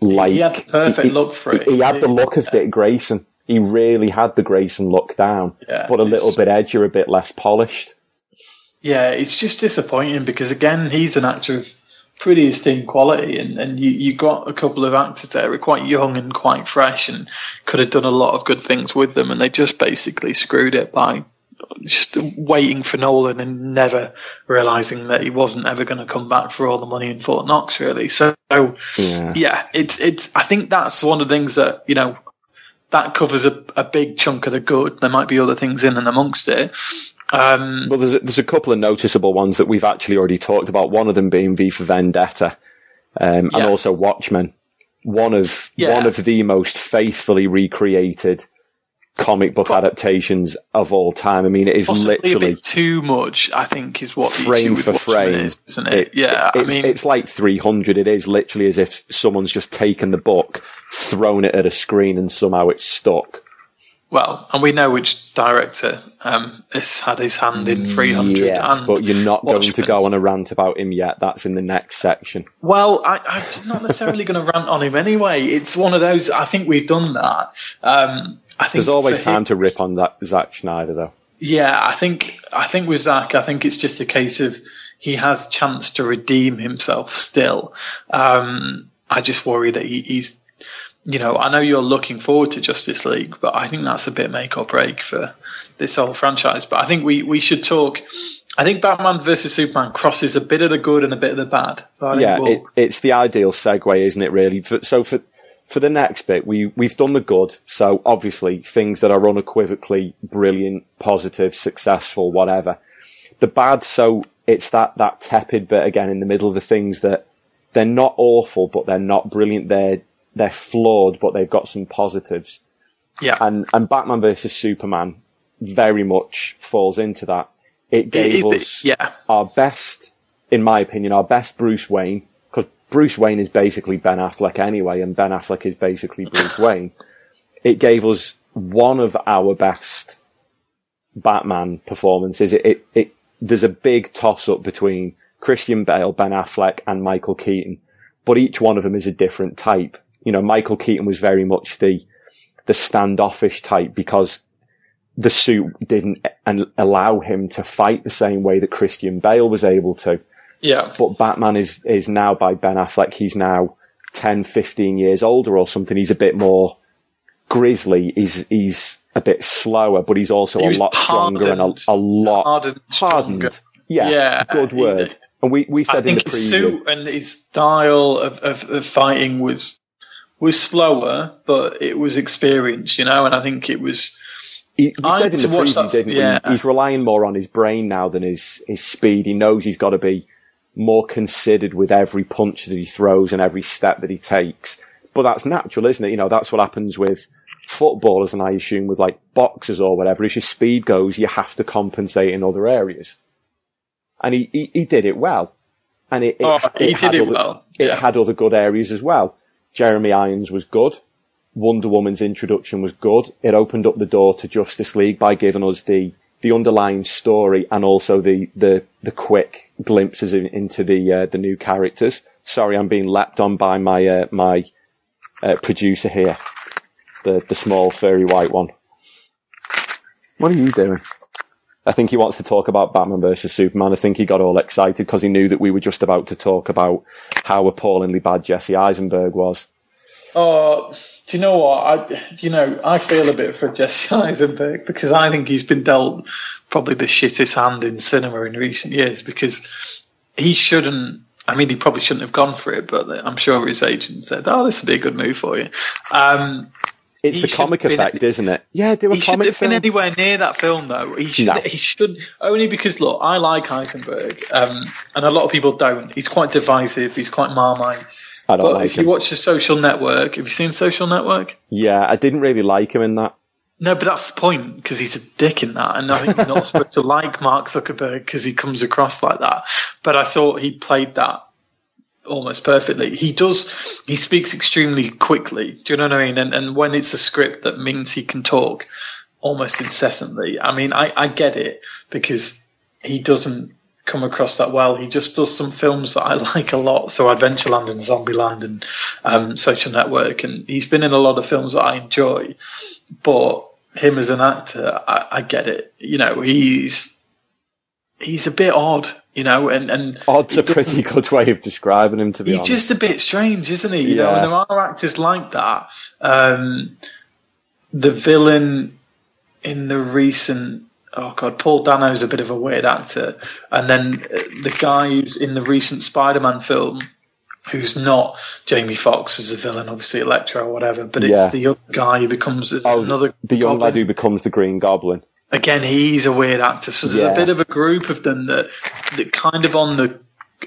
like he had the perfect he, look for it. He, he had the look of Dick Grayson. He really had the Grayson look down, yeah, but a little bit edgier, a bit less polished. Yeah, it's just disappointing because again, he's an actor of pretty esteemed quality, and, and you, you got a couple of actors there who are quite young and quite fresh, and could have done a lot of good things with them, and they just basically screwed it by just waiting for Nolan and never realizing that he wasn't ever going to come back for all the money in Fort Knox, really. So, yeah, yeah it's it's. I think that's one of the things that you know that covers a, a big chunk of the good. There might be other things in and amongst it. Um, Well, there's a, there's a couple of noticeable ones that we've actually already talked about. One of them being V for Vendetta, um, and Yeah. also Watchmen. One of Yeah. one of the most faithfully recreated comic book adaptations of all time. I mean, it is literally too much. I think is what frame for frame, is, isn't it? yeah, I it's, mean, it's like 300. It is literally as if someone's just taken the book, thrown it at a screen, and somehow it's stuck. Well, and we know which director um, has had his hand in 300. Yes, and but you're not going to go on a rant about him yet. That's in the next section. Well, I, I'm not necessarily going to rant on him anyway. It's one of those. I think we've done that. Um, I think There's always time to rip on that Zack Snyder, though. Yeah, I think I think with Zach, I think it's just a case of he has chance to redeem himself still. Um, I just worry that he, he's, you know, I know you're looking forward to Justice League, but I think that's a bit make or break for this whole franchise. But I think we we should talk. I think Batman versus Superman crosses a bit of the good and a bit of the bad. So I think yeah, we'll, it, it's the ideal segue, isn't it? Really. For, so for for the next bit, we we've done the good. So obviously, things that are unequivocally brilliant, positive, successful, whatever. The bad, so it's that that tepid bit again in the middle of the things that they're not awful, but they're not brilliant. They're they're flawed, but they've got some positives. yeah, And and Batman versus Superman very much falls into that. It gave it- us yeah. our best, in my opinion, our best Bruce Wayne, because Bruce Wayne is basically Ben Affleck anyway, and Ben Affleck is basically Bruce [laughs] Wayne. It gave us one of our best Batman performances. It, it, it there's a big toss up between Christian Bale, Ben Affleck, and Michael Keaton, but each one of them is a different type. You know, Michael Keaton was very much the the standoffish type because the suit didn't and allow him to fight the same way that Christian Bale was able to. yeah. But Batman is, is now by Ben Affleck, he's now 10, 15 years older or something. He's a bit more grisly. He's, he's a bit slower, but he's also He a lot stronger and a, a lot Hardened, stronger. Yeah, Yeah, good word. And we, we I said in the think his preview. suit and his style of, of, of fighting was was slower, but it was experience, you know. And I think it was He, he I said in to the preview, that- didn't yeah. he? He's relying more on his brain now than his, his speed. He knows he's got to be more considered with every punch that he throws and every step that he takes. But that's natural, isn't it? You know, that's what happens with footballers and I assume with like boxers or whatever. As your speed goes, you have to compensate in other areas. And he, he, he did it well. And it, it, Oh, he had did it other, well, It had other good areas as well. Jeremy Irons was good. Wonder Woman's introduction was good. It opened up the door to Justice League by giving us the the underlying story and also the the, the quick glimpses in, into the uh, the new characters. Sorry, I'm being lapped on by my uh, my uh, producer here, the the small furry white one. What are you doing? I think he wants to talk about Batman versus Superman. I think he got all excited because he knew that we were just about to talk about how appallingly bad Jesse Eisenberg was. Oh, do you know what? I, you know, I feel a bit for [laughs] Jesse Eisenberg because I think he's been dealt probably the shittest hand in cinema in recent years because he shouldn't. I mean, he probably shouldn't have gone for it, but I'm sure his agent said, "Oh, this would be a good move for you." Um, It's He the comic effect, isn't it? Yeah, do a he shouldn't comic have been anywhere near that film, though. He should. No. He should only because look, I like Eisenberg, um, and a lot of people don't. He's quite divisive. He's quite marmite. I don't But like if him. you watch the Social Network, have you seen Social Network? yeah, I didn't really like him in that. No, but that's the point because he's a dick in that, and I think you're not supposed to [laughs] like Mark Zuckerberg because he comes across like that. But I thought he played that almost perfectly. He does. He speaks extremely quickly. Do you know what I mean? And and when it's a script that means he can talk almost incessantly. I mean, I I get it because he doesn't come across that well. He just does some films that I [laughs] like a lot. So Adventureland and Zombieland and um, Social Network, and he's been in a lot of films that I enjoy. But him as an actor, I, I get it. You know, he's he's a bit odd. You know, and and Odd's a pretty good way of describing him, to be He's honest. just a bit strange, isn't he? You know, and there are actors like that. Um, the villain in the recent, oh god, Paul Dano's a bit of a weird actor, and then uh, the guy who's in the recent Spider-Man film, who's not Jamie Foxx as a villain, obviously Electro or whatever, but it's Yeah. the other guy who becomes Oh, another the young goblin. lad who becomes the Green Goblin. Again he's a weird actor so there's Yeah. a bit of a group of them that that kind of on the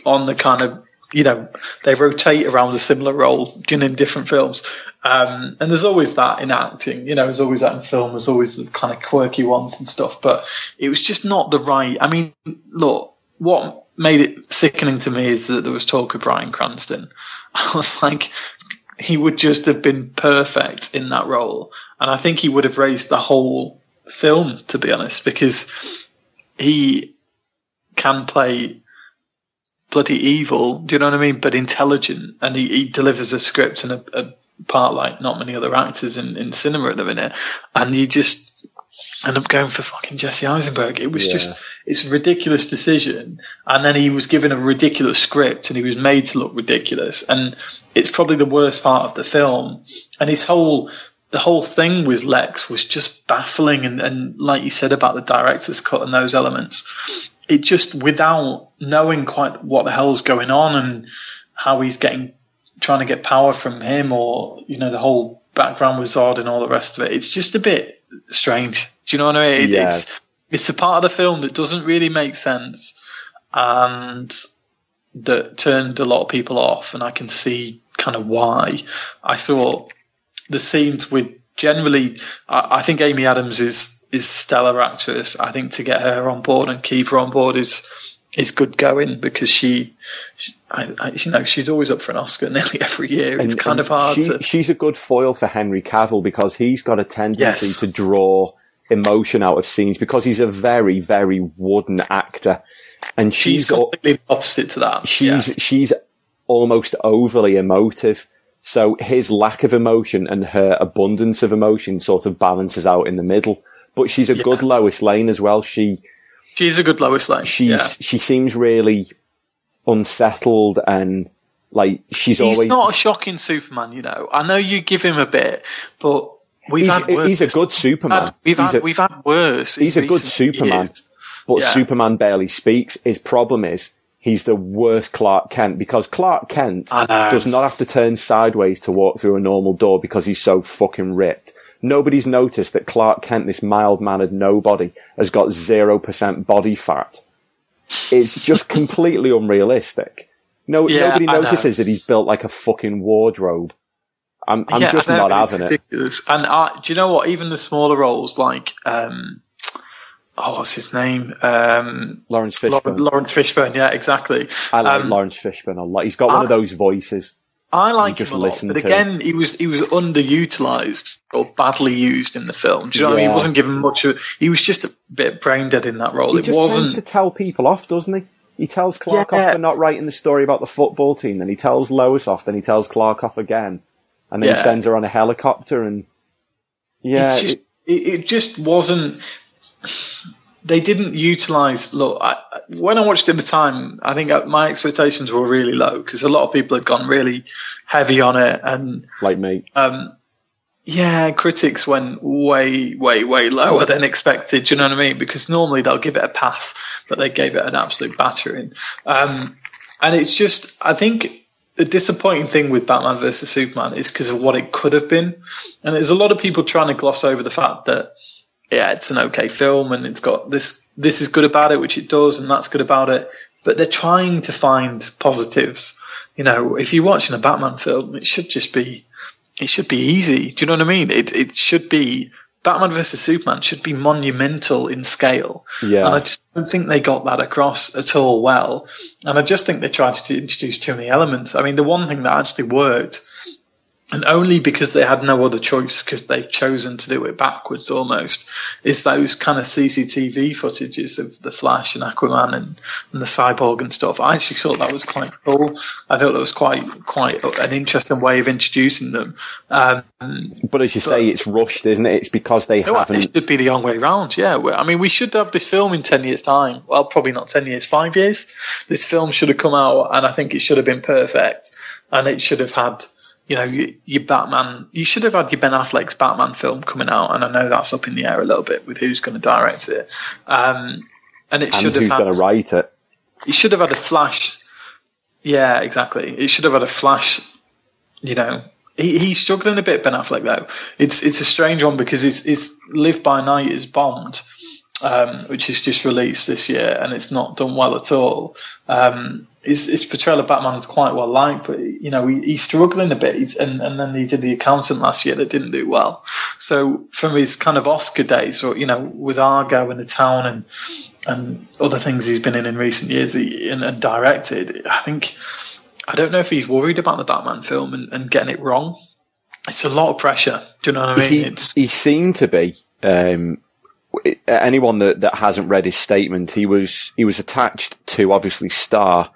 on the kind of you know they rotate around a similar role know, in different films um, and there's always that in acting you know there's always that in film there's always the kind of quirky ones and stuff but it was just not the right i mean look what made it sickening to me is that there was talk of Bryan Cranston. [laughs] I was like, he would just have been perfect in that role. And I think he would have raised the whole film, to be honest, because he can play bloody evil, do you know what I mean? But intelligent. And he, he delivers a script and a, a part like not many other actors in, in cinema at the minute. And you just end up going for fucking Jesse Eisenberg. It was Yeah. just, it's a ridiculous decision. And then he was given a ridiculous script and he was made to look ridiculous. And it's probably the worst part of the film. And his whole, the whole thing with Lex was just baffling. And, and like you said about the director's cut and those elements, it just without knowing quite what the hell's going on and how he's getting, trying to get power from him or, you know, the whole background with Zod and all the rest of it. It's just a bit strange. Do you know what I mean? It- Yeah. It's, it's a part of the film that doesn't really make sense and that turned a lot of people off. And I can see kind of why. I thought the scenes with generally, I, I think Amy Adams is is stellar actress. I think to get her on board and keep her on board is is good going because she, she I, I, you know, she's always up for an Oscar nearly [laughs] every year. it's And- kind and of hard she- to. She's a good foil for Henry Cavill because he's got a tendency Yes. to draw emotion out of scenes because he's a very, very wooden actor. And she's she's, completely opposite to that. she's yeah. she's almost overly emotive. So his lack of emotion and her abundance of emotion sort of balances out in the middle. But she's a good Lois Lane as well. She she's a good Lois Lane. she's yeah. she seems really unsettled and like she's He's always not a shocking Superman, you know. I know you give him a bit, but we've he's, had worse. he's a good Superman. Had- we've had a, we've had worse. he's a good Superman. years. but yeah. Superman barely speaks. His problem is he's the worst Clark Kent because Clark Kent does not have to turn sideways to walk through a normal door because he's so fucking ripped. Nobody's noticed that Clark Kent, this mild mannered nobody, has got 0% body fat. It's just [laughs] completely unrealistic. No, Yeah, nobody notices that he's built like a fucking wardrobe. I'm, I'm Yeah, just not having it. And do you know what? Even the smaller roles, like um, oh, what's his name? Um, Laurence Fishburne. Laurence Fishburne. Yeah, exactly. I like Um, Laurence Fishburne a lot. He's got one of those voices. I like him a lot, but again, he was he was underutilized or badly used in the film. Do you know what I mean? He wasn't given much. Of, he was just a bit brain dead in that role. He it just tends wasn't. to tell people off, doesn't he? He tells Clark Yeah. off for not writing the story about the football team, then he tells Lois off, then he tells Clark off again, and then he sends her on a helicopter, and yeah, just it, it just wasn't. They didn't utilize. Look, I, when I watched it at the time, I think my expectations were really low because a lot of people had gone really heavy on it, and like me. um, yeah, critics went way, way, way lower than expected. Do you know what I mean? Because normally they'll give it a pass, but they gave it an absolute battering. Um, and it's just, I think the disappointing thing with Batman versus Superman is because of what it could have been. And there's a lot of people trying to gloss over the fact that, yeah, it's an okay film and it's got this, this is good about it, which it does, and that's good about it. But they're trying to find positives. You know, if you're watching a Batman film, it should just be, it should be easy. Do you know what I mean? It it should be Batman versus Superman should be monumental in scale. Yeah. And I just don't think they got that across at all well. And I just think they tried to introduce too many elements. I mean, the one thing that actually worked, and only because they had no other choice because they've chosen to do it backwards almost, is those kind of CCTV footages of the Flash and Aquaman and, and the Cyborg and stuff. I actually thought that was quite cool. I thought that was quite quite an interesting way of introducing them. Um, But as you say, it's rushed, isn't it? It's because they no, it haven't. should be the wrong way round. Yeah, I mean, we should have this film in ten years' time. Well, probably not ten years, five years. This film should have come out, and I think it should have been perfect, and it should have had. You know, your, your Batman. You should have had your Ben Affleck's Batman film coming out, and I know that's up in the air a little bit with who's going to direct it. Um, and it and should who's have going to write it? You should have had a Flash Yeah, exactly. It should have had a flash. You know, he, he's struggling a bit, Ben Affleck though. It's it's a strange one because his, his Live by Night is bombed, um, which is just released this year, and it's not done well at all. Um, his, his portrayal of Batman is quite well liked, but you know he, he's struggling a bit, he's, and and then he did the Accountant last year that didn't do well. So from his kind of Oscar days, or you know, with Argo in the town and and other things he's been in in recent years he, and, and directed, I think I don't know if he's worried about the Batman film and, and getting it wrong. It's a lot of pressure. Do you know what I mean? He, it's he seemed to be. Um, anyone that, that hasn't read his statement, he was he was attached to obviously star,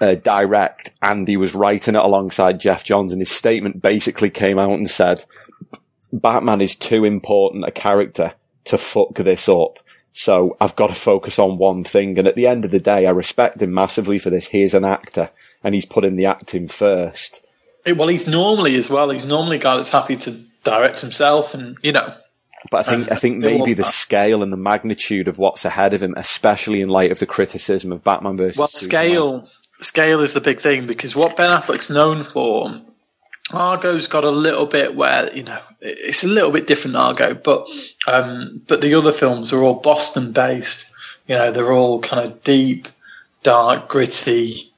uh, direct, and he was writing it alongside Geoff Johns. And his statement basically came out and said, "Batman is too important a character to fuck this up." So I've got to focus on one thing. And at the end of the day, I respect him massively for this. He is an actor and he's putting the acting first. well, he's normally as well. He's normally a guy that's happy to direct himself, and you know. But I think I think maybe the scale and the magnitude of what's ahead of him, especially in light of the criticism of Batman versus well, Superman. scale scale is the big thing because what Ben Affleck's known for, Argo's got a little bit where you know it's a little bit different Argo, but um, but the other films are all Boston based. You know, they're all kind of deep, dark, gritty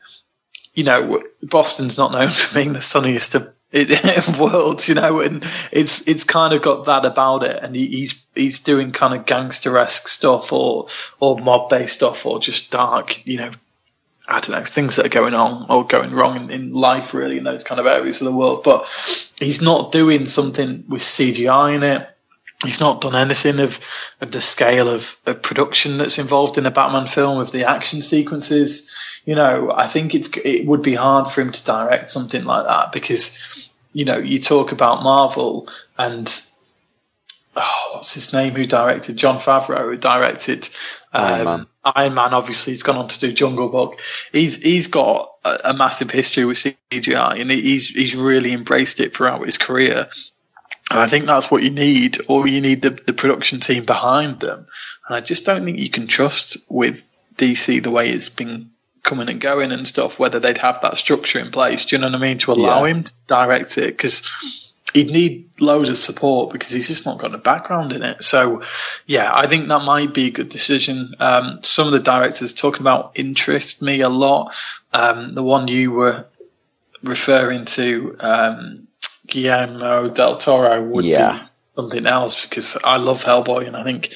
you know, Boston's not known [laughs] for being the sunniest of [laughs] worlds, you know, and it's it's kind of got that about it, and he, he's he's doing kind of gangster-esque stuff or or mob-based stuff or just dark, you know, I don't know things that are going on or going wrong in, in life really in those kind of areas of the world, but he's not doing something with CGI in it. He's not done anything of, of the scale of, of, production that's involved in a Batman film with the action sequences. You know, I think it's it would be hard for him to direct something like that because you know you talk about Marvel and oh, what's his name who directed Jon Favreau who directed um, Iron, Man. Iron Man. Obviously, he's gone on to do Jungle Book. He's he's got a, a massive history with CGI and he's he's really embraced it throughout his career. And I think that's what you need, or you need the, the production team behind them. And I just don't think you can trust with DC the way it's been coming and going and stuff, whether they'd have that structure in place. Do you know what I mean? To allow yeah. him to direct it, because he'd need loads of support because he's just not got a background in it. So, yeah, I think that might be a good decision. Um, some of the directors talking about interest me a lot. Um, the one you were referring to, um, Guillermo del Toro would yeah. be something else because I love Hellboy and I think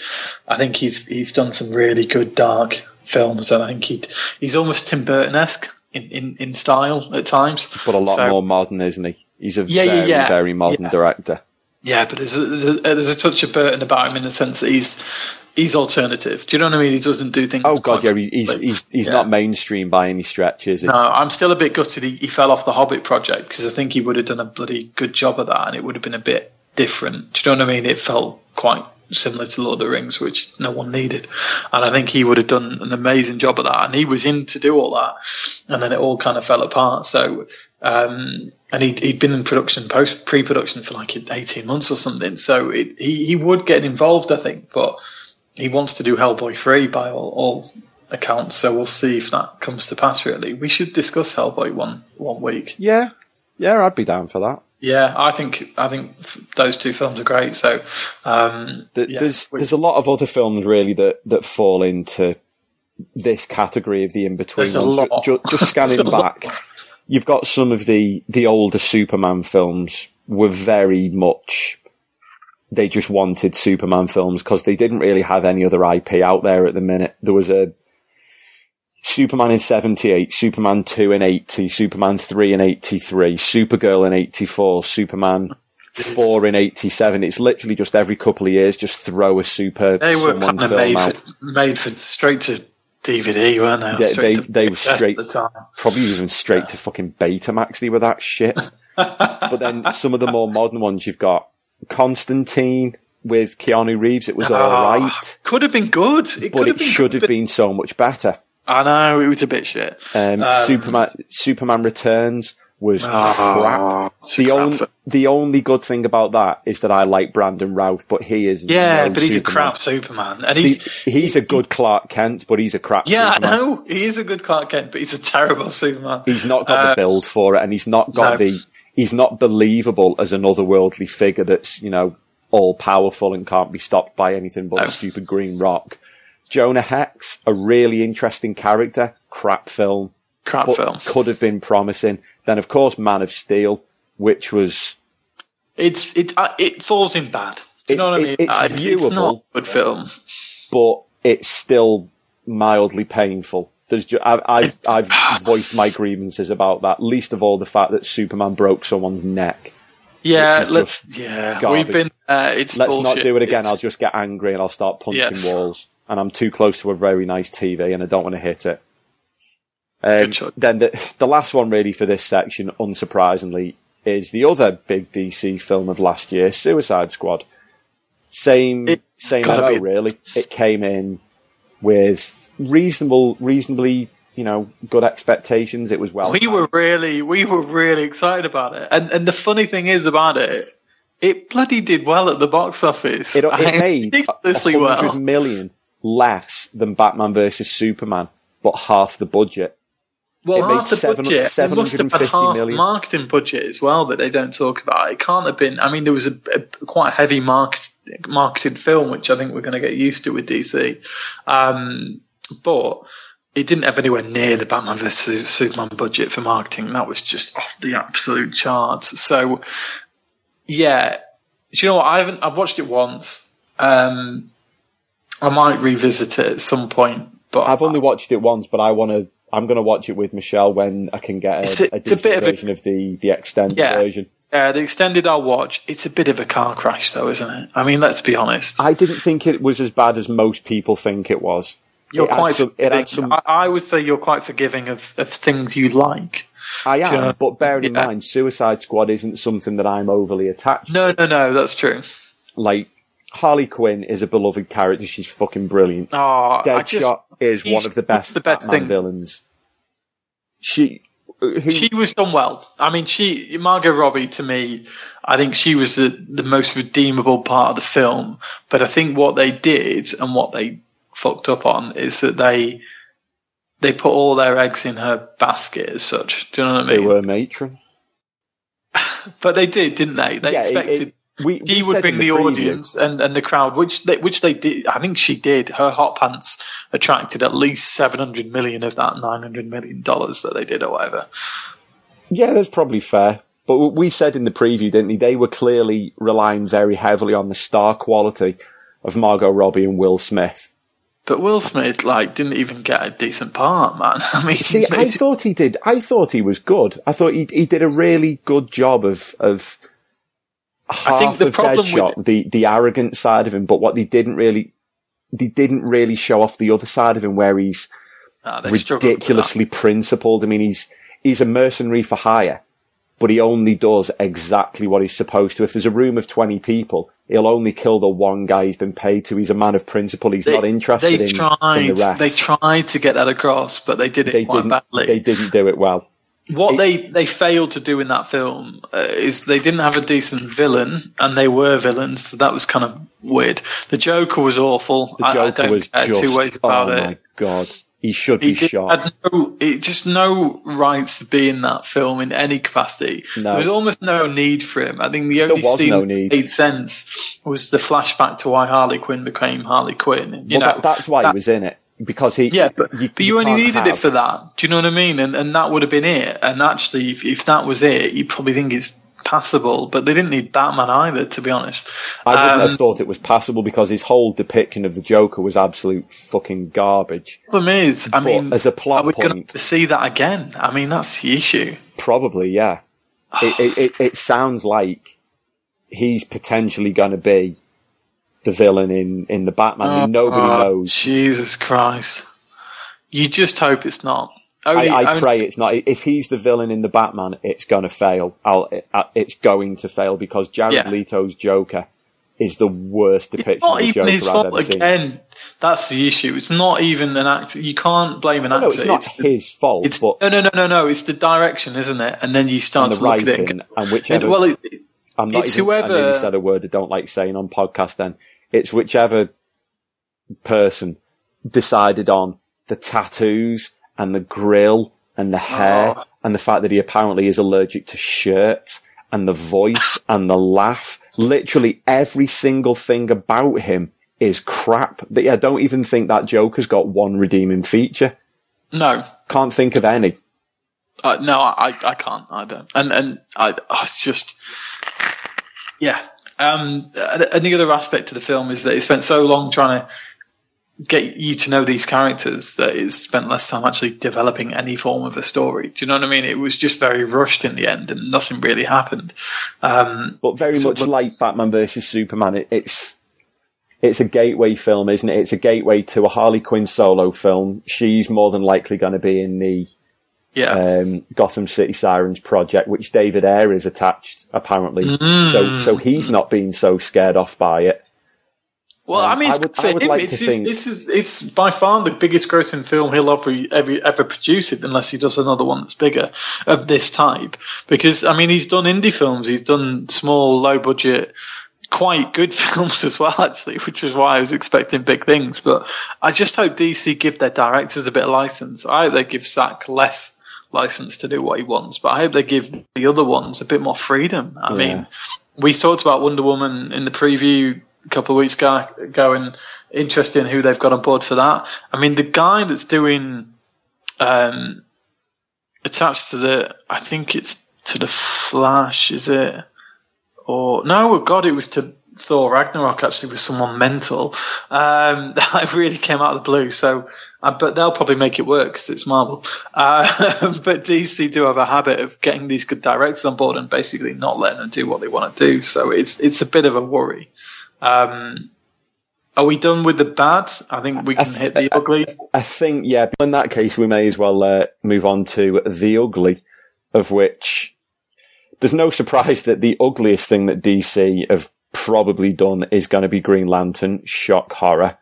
I think he's he's done some really good dark films and I think he he's almost Tim Burton esque in, in, in style at times, but a lot so, more modern, isn't he? He's a yeah, very yeah, very modern yeah. director. Yeah, but there's a, there's a, there's a touch of Burton about him in the sense that he's he's alternative. Do you know what I mean? He doesn't do things. Oh god, yeah, he's he's he's yeah. not mainstream by any stretch, is he? No, I'm still a bit gutted. He, he fell off the Hobbit project because I think he would have done a bloody good job of that, and it would have been a bit different. Do you know what I mean? It felt quite similar to Lord of the Rings, which no one needed, and I think he would have done an amazing job of that. And he was in to do all that, and then it all kind of fell apart. So um, and he'd, he'd been in production, post pre production for like 18 months or something. So it, he, he would get involved, I think, but he wants to do Hellboy 3 by all, all accounts. So we'll see if that comes to pass, really. We should discuss Hellboy one, one week. Yeah. Yeah, I'd be down for that. Yeah, I think I think those two films are great. So um, the, yeah. there's there's a lot of other films really that, that fall into this category of the in between. Just, just [laughs] scanning back, you've got some of the the older Superman films were very much they just wanted Superman films because they didn't really have any other IP out there at the minute. There was a Superman in 78, Superman 2 in 80, Superman 3 in 83, Supergirl in 84, Superman 4 in 87. It's literally just every couple of years just throw a super They were kind of made for, made for straight to DVD, weren't they? they, they, they were straight, the probably even straight yeah. to fucking Betamax. They were that shit. [laughs] but then some of the more modern ones, you've got Constantine with Keanu Reeves. It was oh, all ah, right. Could have been good, it but it should have been so much better. I know it was a bit shit. Um, um, Superman, Superman Returns was Ah, crap. The, crap on, the only good thing about that is that I like Brandon Routh, but he is Yeah, no but he's Superman. a crap Superman, and See, he's he's a good Clark Kent, but he's a crap. Yeah, Superman. I know he is a good Clark Kent, but he's a terrible Superman. He's not got Uh, the build for it, and he's not got no. the. He's not believable as an otherworldly figure that's you know all powerful and can't be stopped by anything but No. a stupid green rock. Jonah Hex, a really interesting character, crap film, crap film. could have been promising. Then of course Man of Steel, which was It's it uh, it falls in bad. Do you It- know what I mean? it's Uh, viewable. not a good film. but it's still mildly painful. There's I've, I've, I've voiced my grievances about that. Least of all the fact that Superman broke someone's neck. Yeah, let's. Yeah, garbage. we've been. Uh, it's Let's bullshit. not do it again. It's- I'll just get angry and I'll start punching Yes. walls. And I'm too close to a very nice TV and I don't want to hit it. Um, then the, the last one really for this section, unsurprisingly, is the other big DC film of last year, Suicide Squad. Same, It's same MO be- really. It came in with reasonable, reasonably, you know, good expectations. It was well. we were really, we were really excited about it, and and the funny thing is about it, it bloody did well at the box office. It, it [laughs] made ridiculously well. million less than Batman versus Superman, but half the budget. Well, it made half the seven- budget. It must have been half million. marketing budget as well that they don't talk about. It can't have been. I mean, there was a, a quite a heavy market, marketed film, which I think we're going to get used to with DC. Um, but it didn't have anywhere near the Batman vs Superman budget for marketing. That was just off the absolute charts. So, yeah, do you know what? I haven't. I've watched it once. Um, I might revisit it at some point. But I've only watched it once, but I want to. I'm going to watch it with Michelle when I can get a, a- a it's a decent bit of a- version of the the extended Yeah. version. Yeah, the extended I'll watch. It's a bit of a car crash, though, isn't it? I mean, let's be honest. I didn't think it was as bad as most people think it was. You're it quite. some- some- I, I would say you're quite forgiving of, of things you like. I am, Yeah. but bearing in mind, Suicide Squad isn't something that I'm overly attached. To. No, no, no. That's true. Like Harley Quinn is a beloved character; she's fucking brilliant. Oh, Deadshot is one of the best, the best Batman thing. villains. She, uh, who, She was done well. I mean, she Margot Robbie to me, I think she was the the most redeemable part of the film. But I think what they did and what they fucked up on is that they they put all their eggs in her basket as such. Do you know what I mean? they were matron. [laughs] But they did, didn't they? They Yeah, it- expected it- we, she we would bring in the, audience and, and the crowd, which they, which they did. I think she did. Her hot pants attracted at least seven hundred million of that nine hundred million dollars that they did, or whatever. Yeah, that's probably fair. But we said in the preview, didn't we? They were clearly relying very heavily on the star quality of Margot Robbie and Will Smith. But Will Smith like didn't even get a decent part, man. [laughs] I mean, See, I thought he did. I thought he was good. I thought he he did a really good job of of half I think the of problem Deadshot, with- the the arrogant side of him, but what they didn't really they didn't really show off the other side of him, where he's Nah, they struggled with that. ridiculously principled. I mean, he's he's a mercenary for hire, but he only does exactly what he's supposed to. If there's a room of twenty people, he'll only kill the one guy he's been paid to. He's a man of principle. He's They, not interested they in, tried. in the rest. They tried to get that across, but they did it They quite badly. They didn't do it well. What they, they failed to do in that film uh, is they didn't have a decent villain, and they were villains, so that was kind of weird. The Joker was awful. The I- I, Joker don't was just. two ways oh about my it. god, he should He be did, shot. had no, it just no rights to be in that film in any capacity. No. There was almost no need for him. I think the only scene no that made sense was the flashback to why Harley Quinn became Harley Quinn. You well, know, that, that's why that- he was in it because he. yeah, but you, but you, only can't needed it for that. Do you know what I mean? And and that would have been it. And actually, if, if that was it, you probably think it's passable. But they didn't need Batman either, to be honest. I wouldn't Um, have thought it was passable because his whole depiction of the Joker was absolute fucking garbage. problem is, I But mean, as a plot are point- to see that again? I mean, that's the issue. Probably, yeah. it, it, it, it sounds like he's potentially going to be the villain in, in the Batman. I mean, nobody Oh, knows. Jesus Christ! You just hope it's not. Only, I, I only- pray it's not. If he's the villain in the Batman, it's going to fail. I'll, uh, it's going to fail because Jared Yeah. Leto's Joker is the worst depiction not of the Joker his I've ever seen. again. That's the issue. It's not even an actor. You can't blame an No, actor. no, it's not his fault, It's but no, no, no, no, no. It's the direction, isn't it? And then you start and the to look at it. writing And, and whichever. and, well, it, I'm not it's even, I whoever- nearly said a word I don't like saying on podcast. Then it's whichever person decided on the tattoos and the grill and the hair Oh. and the fact that he apparently is allergic to shirts and the voice [laughs] and the laugh. Literally every single thing about him is crap. That yeah, I don't even think that Joker's got one redeeming feature. no, Can't think of any. Uh, no, I, I can't. I don't. And and I, I just, yeah. Um, and the other aspect to the film is that it spent so long trying to get you to know these characters that it spent less time actually developing any form of a story. Do you know what I mean? It was just very rushed in the end, and nothing really happened. Um, But very So much look- like Batman versus Superman, it, it's it's a gateway film, isn't it? It's a gateway to a Harley Quinn solo film. She's more than likely going to be in the yeah. um, Gotham City Sirens project, which David Ayer is attached apparently. So so he's not being so scared off by it. Well, Um, I mean, I it's would- for I him, like it's, his- think- it's, his- it's by far the biggest grossing film he'll ever, ever, ever produce it, unless he does another one that's bigger of this type. Because, I mean, he's done indie films, he's done small, low budget, quite good [laughs] films as well, actually, which is why I was expecting big things. But I just hope DC give their directors a bit of license. I hope they give Zack less license to do what he wants, but I hope they give the other ones a bit more freedom. I Yeah. mean, we talked about Wonder Woman in the preview a couple of weeks ago, and interesting who they've got on board for that. I mean, the guy that's doing um, attached to the, I think it's to the Flash, is it? Or no, oh God, it was to Thor Ragnarok. Actually, with someone mental. Um, [laughs] that really came out of the blue. So, uh, but they'll probably make it work because it's Marvel. Uh, [laughs] but DC do have a habit of getting these good directors on board and basically not letting them do what they want to do. So it's it's a bit of a worry. Um, are we done with the bad? I think we can hit the ugly. I think, yeah, in that case, we may as well uh, move on to the ugly, of which there's no surprise that the ugliest thing that DC have probably done is going to be Green Lantern, shock horror.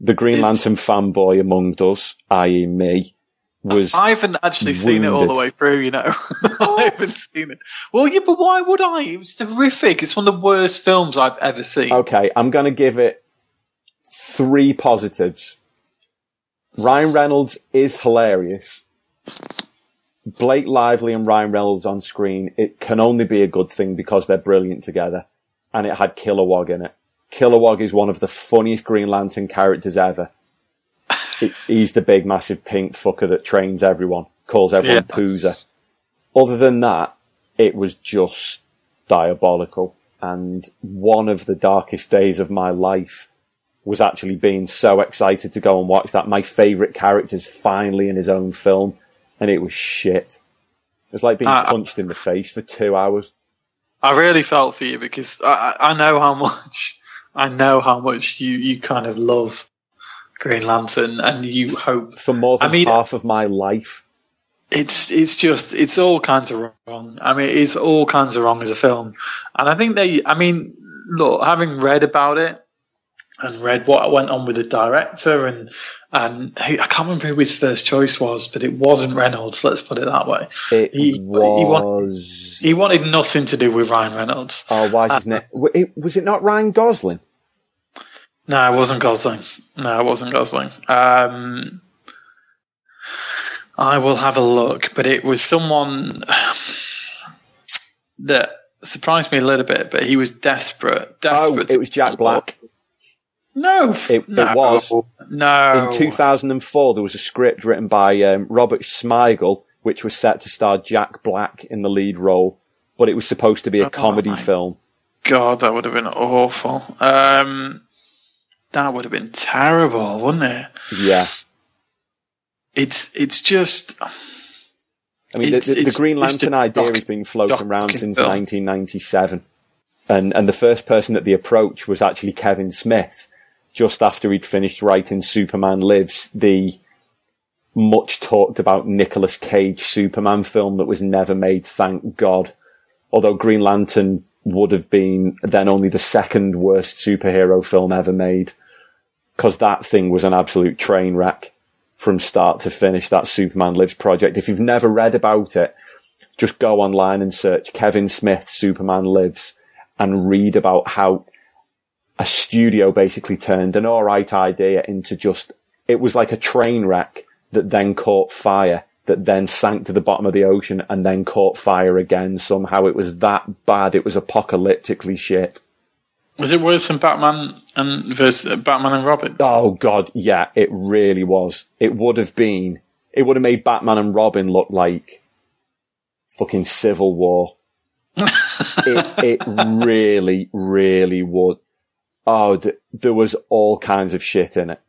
The Green It's- Lantern fanboy among us, i.e. me, was I haven't actually seen it all the way through, you know. [laughs] I haven't seen it. Well, yeah, but why would I? It was horrific. It's one of the worst films I've ever seen. Okay, I'm going to give it three positives. Ryan Reynolds is hilarious. Blake Lively and Ryan Reynolds on screen, it can only be a good thing because they're brilliant together. And it had Kilowog in it. Kilowog is one of the funniest Green Lantern characters ever. [laughs] He's the big, massive pink fucker that trains everyone, calls everyone Yeah. Poozer. Other than that, it was just diabolical. And one of the darkest days of my life was actually being so excited to go and watch that. My favourite character's finally in his own film, and it was shit. It was like being Uh, punched in the face for two hours. I really felt for you because I, I know how much [laughs] I know how much you, you kind of love Green Lantern, and you hope For more than I mean- half of my life. it's it's just it's all kinds of wrong. I mean, it's all kinds of wrong as a film, and I think they. I mean, look, having read about it and read what went on with the director and and who, I can't remember who his first choice was, but it wasn't Reynolds. Let's put it that way. It He- he was. He wanted nothing to do with Ryan Reynolds. oh, why is Uh, it- Was it not Ryan Gosling? No, it wasn't Gosling. No, it wasn't Gosling. Um, I will have a look, but it was someone [sighs] that surprised me a little bit. But he was desperate. Oh, Desperate. it was Jack Black. No, It- it was. No, In 2004, there was a script written by um, Robert Smigel, which was set to star Jack Black in the lead role, but it was supposed to be a Oh, comedy film. God, that would have been awful. Um, that would have been terrible, wouldn't it? Yeah. It's it's just I mean, the, the, the Green Lantern idea shock- has been floating around since film. 1997. And, and the first person that they approached was actually Kevin Smith, just after he'd finished writing Superman Lives, the much talked about Nicolas Cage Superman film that was never made, thank God. Although Green Lantern would have been then only the second worst superhero film ever made. because that thing was an absolute train wreck from start to finish. That Superman Lives project. If you've never read about it, just go online and search Kevin Smith Superman Lives and read about how a studio basically turned an alright idea into just, it was like a train wreck that then caught fire, that then sank to the bottom of the ocean and then caught fire again. Somehow it was that bad. It was apocalyptically shit. Was it worse than Batman and versus uh, Batman and Robin? Oh god, yeah, it really was. It would have been, it would have made Batman and Robin look like fucking Civil War. [laughs] it, it really, really would. Oh, th- there was all kinds of shit in it.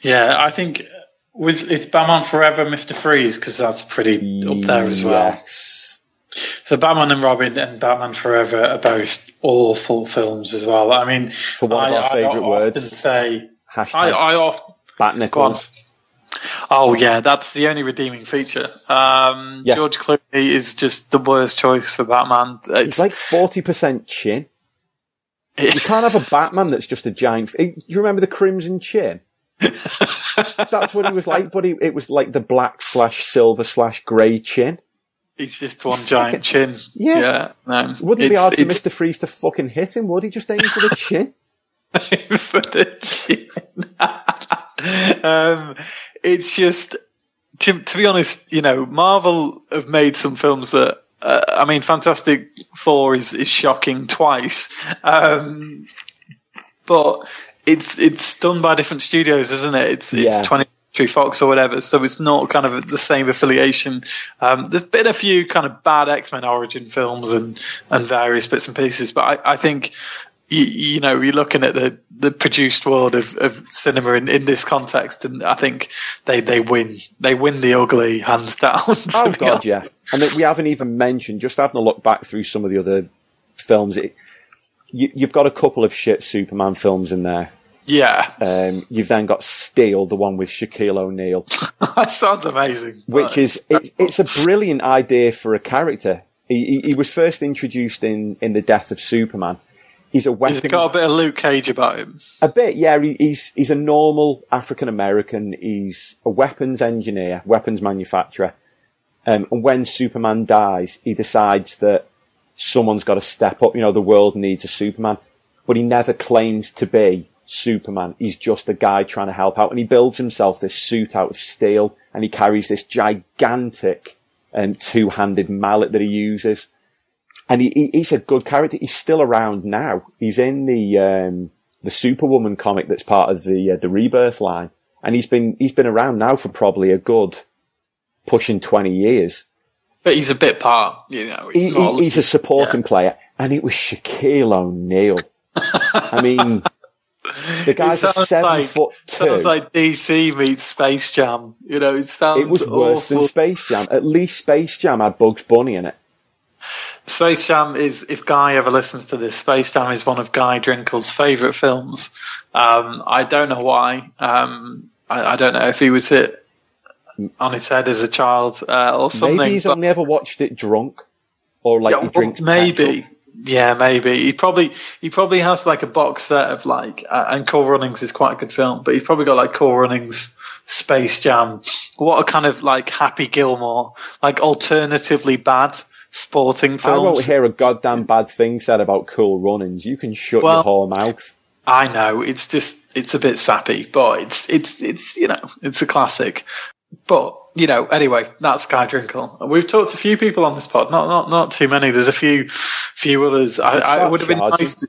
Yeah, I think with it's Batman Forever, Mister Freeze, because that's pretty up there as well. Yes. So Batman and Robin and Batman Forever are both awful films as well. I mean, For one of I, our favourite words. often say Hashtag I, I often Bat nipples. Oh yeah, that's the only redeeming feature. Um, Yeah. George Clooney is just the worst choice for Batman. It's It's like 40% chin. You can't have a Batman that's just a giant. eh, You remember the Crimson Chin? [laughs] That's what he was like, but he, it was like the black slash silver slash grey chin. He's just one giant chin. Yeah. yeah. No, Wouldn't it be hard for Mr. Freeze to fucking hit him, would he? Just aim for the [laughs] chin? for the chin. um, it's just, to, to be honest, you know, Marvel have made some films that, uh, I mean, Fantastic Four is, is shocking twice. Um, but it's, it's done by different studios, isn't it? It's, Yeah. it's 20 Century Fox or whatever, so it's not kind of the same affiliation. Um, there's been a few kind of bad X Men origin films and, and various bits and pieces, but I, I think you, you know you're looking at the, the produced world of, of cinema in, in this context, and I think they, they win they win the ugly hands down. [laughs] Oh god, honest. yeah. And we haven't even mentioned. Just having a look back through some of the other films, it, you, you've got a couple of shit Superman films in there. yeah, Um, you've then got Steel, the one with Shaquille O'Neal, [laughs] that sounds amazing. which is it's, it's a brilliant idea for a character. He, he, he was first introduced in in the Death of Superman. He's a he's weapons got a bit of Luke Cage about him. A bit, yeah. He, he's he's a normal African American. He's a weapons engineer, weapons manufacturer. Um, and when Superman dies, he decides that someone's got to step up. You know, the world needs a Superman, but he never claims to be Superman. He's just a guy trying to help out, and he builds himself this suit out of steel, and he carries this gigantic um, two-handed mallet that he uses. And he, he, he's a good character. He's still around now. He's in the um, the Superwoman comic that's part of the uh, the Rebirth line, and he's been he's been around now for probably a good pushing twenty years. But he's a bit part, you know. He's, he- he's a supporting player, and it was Shaquille O'Neal. I mean, the [laughs] guy's a seven like- foot two. Sounds like DC meets Space Jam. You know, it sounds it was worse than Space Jam. At least Space Jam had Bugs Bunny in it. Space Jam is, if Guy ever listens to this, Space Jam is one of Guy Drinkle's favourite films. Um, I don't know why. Um, I, I don't know if he was hit on his head as a child uh, or something. Maybe he's but- only ever watched it drunk, or like Yeah, he drinks. maybe. petrol. Yeah, maybe he probably he probably has like a box set of like, uh, and Cool Runnings is quite a good film, but he's probably got like Cool Runnings, Space Jam. What a kind of like Happy Gilmore, like alternatively bad sporting films. I won't hear a goddamn bad thing said about Cool Runnings. You can shut Well- your whole mouth. I know it's just it's a bit sappy, but it's it's it's you know it's a classic. But you know, anyway, that's Guy Drinkle. We've talked to a few people on this pod, not not not too many. There's a few few others. I, I would have been nice. To,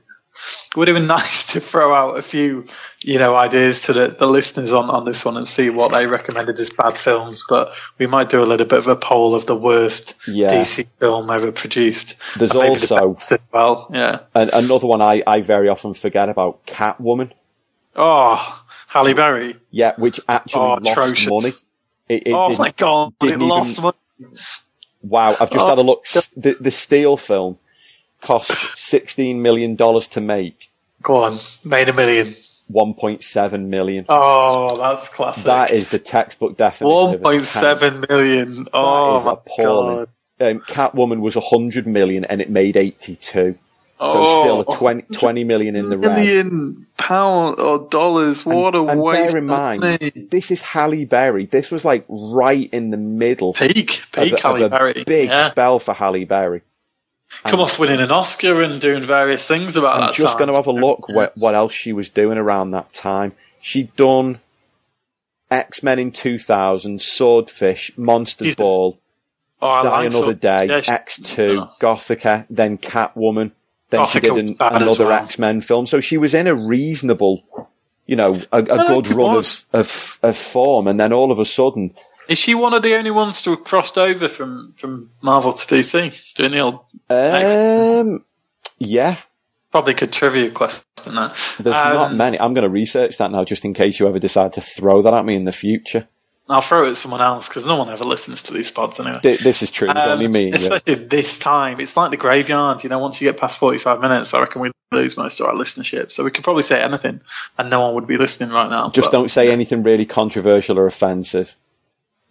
would have been [laughs] nice to throw out a few, you know, ideas to the, the listeners on, on this one and see what they recommended as bad films. But we might do a little bit of a poll of the worst Yeah. DC film ever produced. There's maybe the also- well, yeah. And another one I, I very often forget about, Catwoman. Oh, Halle Berry. Yeah, which actually Oh, lost atrocious. money. It, it oh my god, it lost even- money. Wow, I've just Oh. had a look. The, the Steel film cost $16 million to make, Go on, made a million. 1.7 million. Oh, that's classic. That is the textbook definition. one of a point tank. seven million. Oh That is my appalling. god. Um, Catwoman was 100 million and it made 82. So Oh. still a 20, 20 million in the red. Million pound or dollars. What a and waste bear in of mind, money. this is Halle Berry. This was like right in the middle Peak, of, peak of Halle a Berry. big yeah. spell for Halle Berry. Come off winning an Oscar and doing various things about that show. I'm that. just time. going to have a look what, what else she was doing around that time. She'd done X Men in 2000, Swordfish, Monsters She's- Ball, Oh, Die like Another Sword- Day, Yeah, she- X2, Oh. Gothika, then Catwoman. Then she did an, another well. X Men film. So she was in a reasonable, you know, a good run of, of, of form. And then all of a sudden, Is she one of the only ones to have crossed over from, from Marvel to DC? Doing the old um, yeah, probably could trivia question that. there's not Um, many. I'm going to research that now just in case you ever decide to throw that at me in the future. I'll throw it at someone else because no one ever listens to these pods anyway. Th- This is true. It's Um, only me. especially this time. It's like the graveyard. You know, once you get past forty-five minutes, I reckon we lose most of our listenership. So we could probably say anything, and no one would be listening right now. Just but don't say anything really controversial or offensive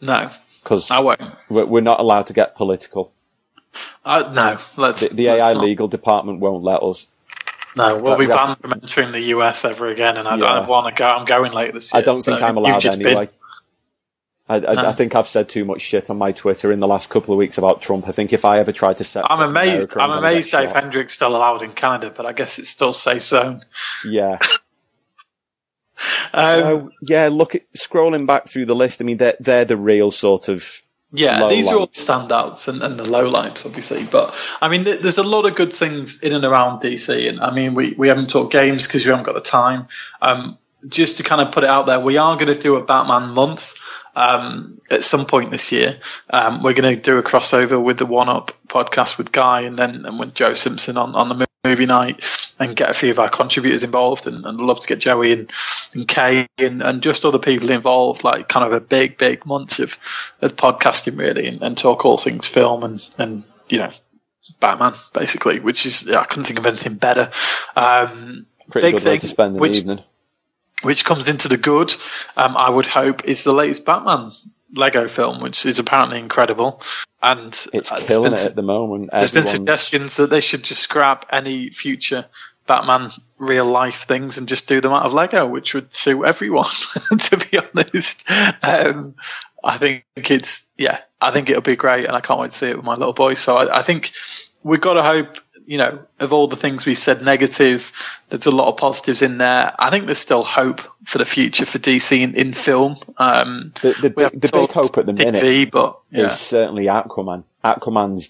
No, because I won't. we're not allowed to get political. Uh, no, let's. The, the let's AI not. legal department won't let us. No, we'll That- be that- banned from entering the US ever again, and I Yeah. don't want to go. I'm going later this year. I don't so think I'm allowed just been- anyway. I, I, No. I think I've said too much shit on my Twitter in the last couple of weeks about Trump. I think if I ever tried to set, I'm amazed. I'm amazed Dave shot. Hendrick's still allowed in Canada, but I guess it's still safe zone. Yeah. [laughs] Um, yeah, look at scrolling back through the list. I mean, they're they're the real sort of Yeah, these are all lights. standouts and, and the low lights, obviously. But I mean, th- there's a lot of good things in and around DC, and I mean, we, we haven't talked games because we haven't got the time. Um, just to kind of put it out there, we are going to do a Batman month um, at some point this year. Um, we're going to do a crossover with the One Up podcast with Guy, and then and with Joe Simpson on on the movie night, and get a few of our contributors involved, and, and love to get Joey and, and Kay and, and just other people involved, like kind of a big, big month of, of podcasting really, and, and talk all things film and and you know Batman basically, which is I couldn't think of anything better. Um, pretty Big good way thing, to spend an which- evening. which comes into the good, um, I would hope, is the latest Batman Lego film, which is apparently incredible. And It's killing been- it at the moment. There's been suggestions that they should just scrap any future Batman real life things and just do them out of Lego, which would suit everyone, [laughs] to be honest. Um, I think it's, yeah, I think it'll be great and I can't wait to see it with my little boy. So I, I think we've got to hope, you know, of all the things we said negative, there's a lot of positives in there. I think there's still hope for the future for DC in, in film. Um, The, the, big- the big hope at the minute TV, but yeah. is certainly Aquaman. Aquaman's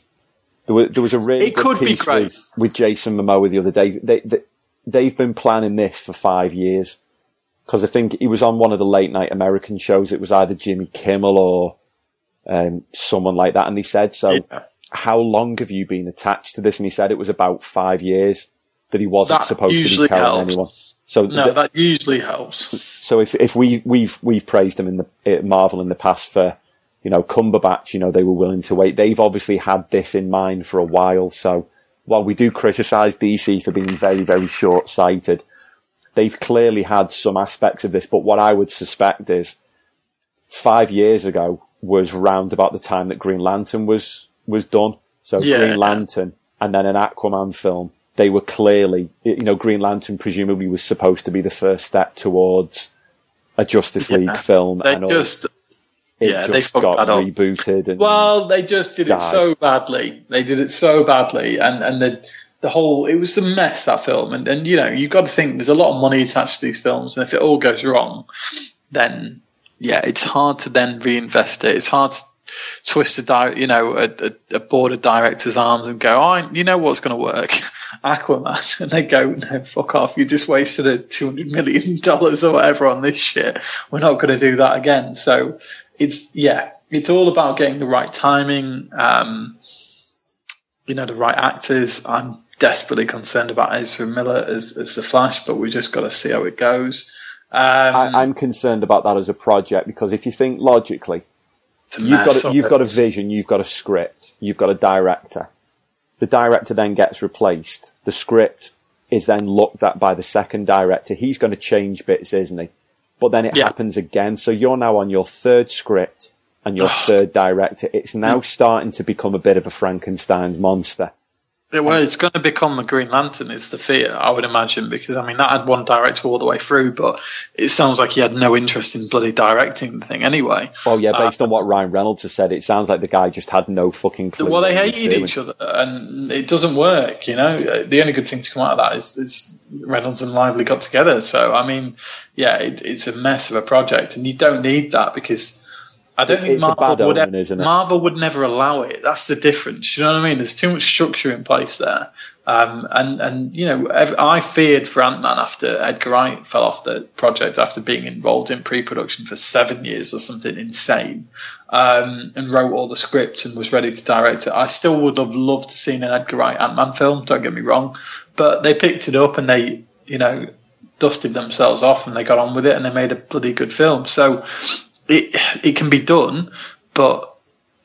there was, there was a really It good could be piece with, with Jason Momoa the other day. They, they they've been planning this for five years because I think he was on one of the late night American shows. It was either Jimmy Kimmel or um, someone like that, and they said so. Yeah. How long have you been attached to this? And he said it was about five years that he wasn't That supposed to be telling helps. anyone. So No, th- that usually helps. so if if we we've we've praised them in the Marvel in the past for you know Cumberbatch, you know they were willing to wait. They've obviously had this in mind for a while. So while we do criticise DC for being very very short sighted, they've clearly had some aspects of this. But what I would suspect is five years ago was round about the time that Green Lantern was was done. So Yeah. Green Lantern and then an Aquaman film. They were clearly, you know, Green Lantern presumably was supposed to be the first step towards a Justice Yeah. League film, They and all, just it yeah, they just fucked got that rebooted. And well, they just did it so badly. They did it so badly, and and the the whole it was a mess that film. And and you know you've got to think there's a lot of money attached to these films, and if it all goes wrong, then yeah, it's hard to then reinvest it. It's hard to twist a di- you know a, a, a board of directors' arms and go, oh, you know what's going to work, [laughs] Aquaman, and they go, no, fuck off, you just wasted a two hundred million dollars or whatever on this shit. We're not going to do that again. So it's yeah, it's all about getting the right timing. Um, you know, the right actors. I'm desperately concerned about Ezra Miller as, as the Flash, but we just got to see how it goes. Um, I, I'm concerned about that as a project because if you think logically, you've got a, you've it. got a vision, you've got a script, you've got a director. The director then gets replaced. The script is then looked at by the second director. He's going to change bits, isn't he? But then it Yeah. happens again. So you're now on your third script and your [sighs] third director. It's now starting to become a bit of a Frankenstein's monster. Well, it's going to become the Green Lantern, is the fear, I would imagine, because I mean that had one director all the way through, but it sounds like he had no interest in bloody directing the thing anyway. Well, yeah, based uh, on what Ryan Reynolds has said, it sounds like the guy just had no fucking clue. Well, they hated each other, and it doesn't work. You know, the only good thing to come out of that is, is Reynolds and Lively got together. So, I mean, yeah, it, it's a mess of a project, and you don't need that because I don't think Marvel would omen, ever, Marvel would never allow it. That's the difference. You know what I mean? There's too much structure in place there, um, and and you know I feared for Ant Man after Edgar Wright fell off the project after being involved in pre-production for seven years or something insane, um, and wrote all the script and was ready to direct it. I still would have loved to seen an Edgar Wright Ant Man film. Don't get me wrong, but they picked it up and they you know dusted themselves off and they got on with it and they made a bloody good film. So it it can be done, but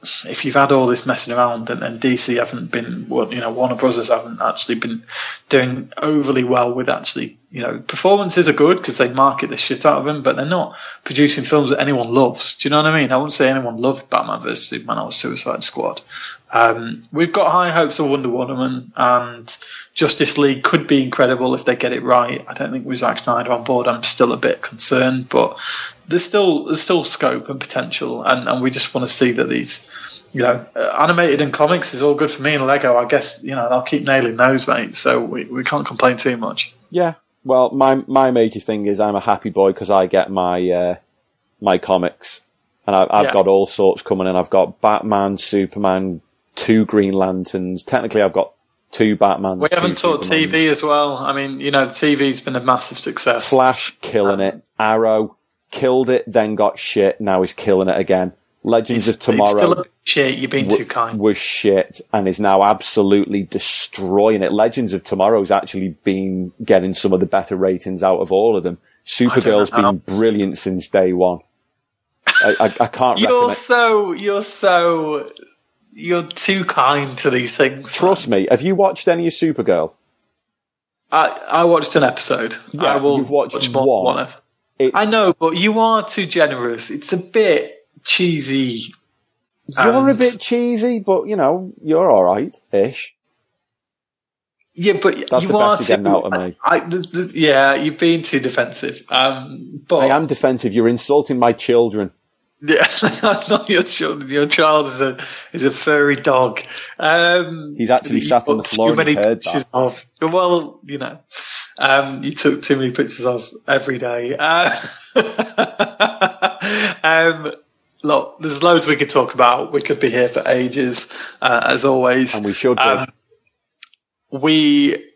if you've had all this messing around and, and DC haven't been, you know, Warner Brothers haven't actually been doing overly well with actually, you know, performances are good because they market the shit out of them, but they're not producing films that anyone loves. Do you know what I mean? I wouldn't say anyone loved Batman vs Superman or Suicide Squad. Um, we've got high hopes of Wonder Woman and Justice League could be incredible if they get it right. I don't think with Zack Snyder on board, I'm still a bit concerned, but there's still there's still scope and potential, and, and we just want to see that these, you know, uh, animated and comics is all good for me and Lego. I guess you know I'll keep nailing those, mate. So we, we can't complain too much. Yeah, well, my my major thing is I'm a happy boy because I get my uh, my comics, and I, have yeah. got all sorts coming in. I've got Batman, Superman, two Green Lanterns. Technically, I've got two Batman. We haven't talked TV as well. I mean, you know, the TV's been a massive success. Flash killing um, it. Arrow killed it, then got shit. Now he's killing it again. Legends of Tomorrow. shit. You've been w- too kind. Was shit and is now absolutely destroying it. Legends of Tomorrow's actually been getting some of the better ratings out of all of them. Supergirl's been brilliant since day one. I, I, I can't. [laughs] you're recommend- so. You're so you're too kind to these things. Trust man. me. Have you watched any of Supergirl? I I watched an episode. Yeah, I will you've watched watch one. one of. I know, but you are too generous. It's a bit cheesy. You're a bit cheesy, but you know you're all right ish. Yeah, but That's you are too. Me. I, the, the, yeah, you're being too defensive. Um, but I am defensive. You're insulting my children. Yeah, [laughs] not your child. Your child is a is a furry dog. Um, He's actually sat on the floor too many pictures that. of. Well, you know, um, you took too many pictures of every day. Uh, [laughs] um, look, there's loads we could talk about. We could be here for ages, uh, as always, and we should. Um, we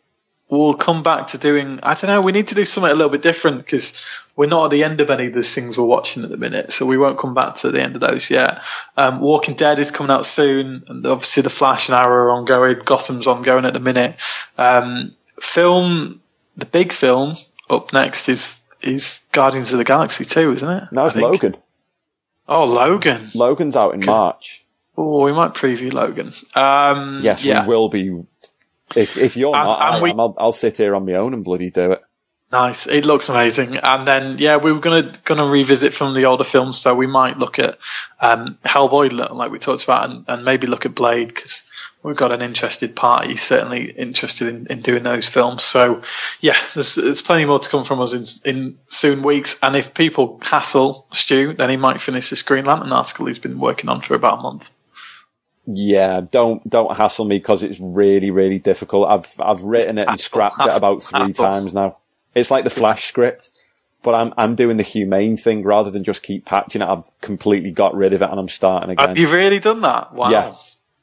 we'll come back to doing. I don't know. We need to do something a little bit different because we're not at the end of any of the things we're watching at the minute, so we won't come back to the end of those yet. Um, Walking Dead is coming out soon, and obviously the Flash and Arrow are ongoing. Gotham's ongoing at the minute. Um, film, the big film up next is is Guardians of the Galaxy too, isn't it? No, it's Logan. Oh, Logan. Logan's out in March. Oh, we might preview Logan. Um, yes, yeah. we will be if if you're and, not, and I, we, I'll, I'll sit here on my own and bloody do it. Nice. It looks amazing. And then, yeah, we were gonna gonna revisit from the older films, so we might look at um, Hellboy, like we talked about, and, and maybe look at Blade because we've got an interested party, certainly interested in, in doing those films. So, yeah, there's, there's plenty more to come from us in, in soon weeks. And if people hassle Stu, then he might finish the Green Lantern article he's been working on for about a month. Yeah, don't don't hassle me because it's really really difficult. I've I've written it and scrapped it about three times now. It's like the Flash script, but I'm I'm doing the humane thing rather than just keep patching it. I've completely got rid of it and I'm starting again. Have you really done that? Wow. Yeah.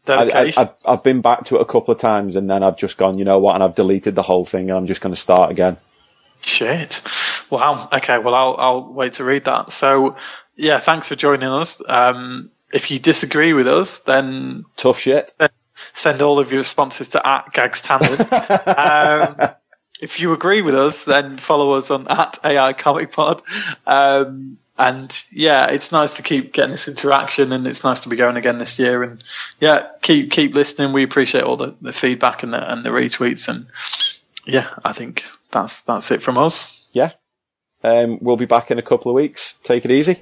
I, have I've been back to it a couple of times and then I've just gone, you know what, and I've deleted the whole thing and I'm just going to start again. Shit. Wow. Okay. Well, I'll I'll wait to read that. So, yeah, thanks for joining us. Um, if you disagree with us, then tough shit. Send all of your responses to at Gags [laughs] um, if you agree with us, then follow us on at AI Comic Pod. Um, and yeah, it's nice to keep getting this interaction, and it's nice to be going again this year. And yeah, keep keep listening. We appreciate all the, the feedback and the and the retweets. And yeah, I think that's that's it from us. Yeah, um, we'll be back in a couple of weeks. Take it easy.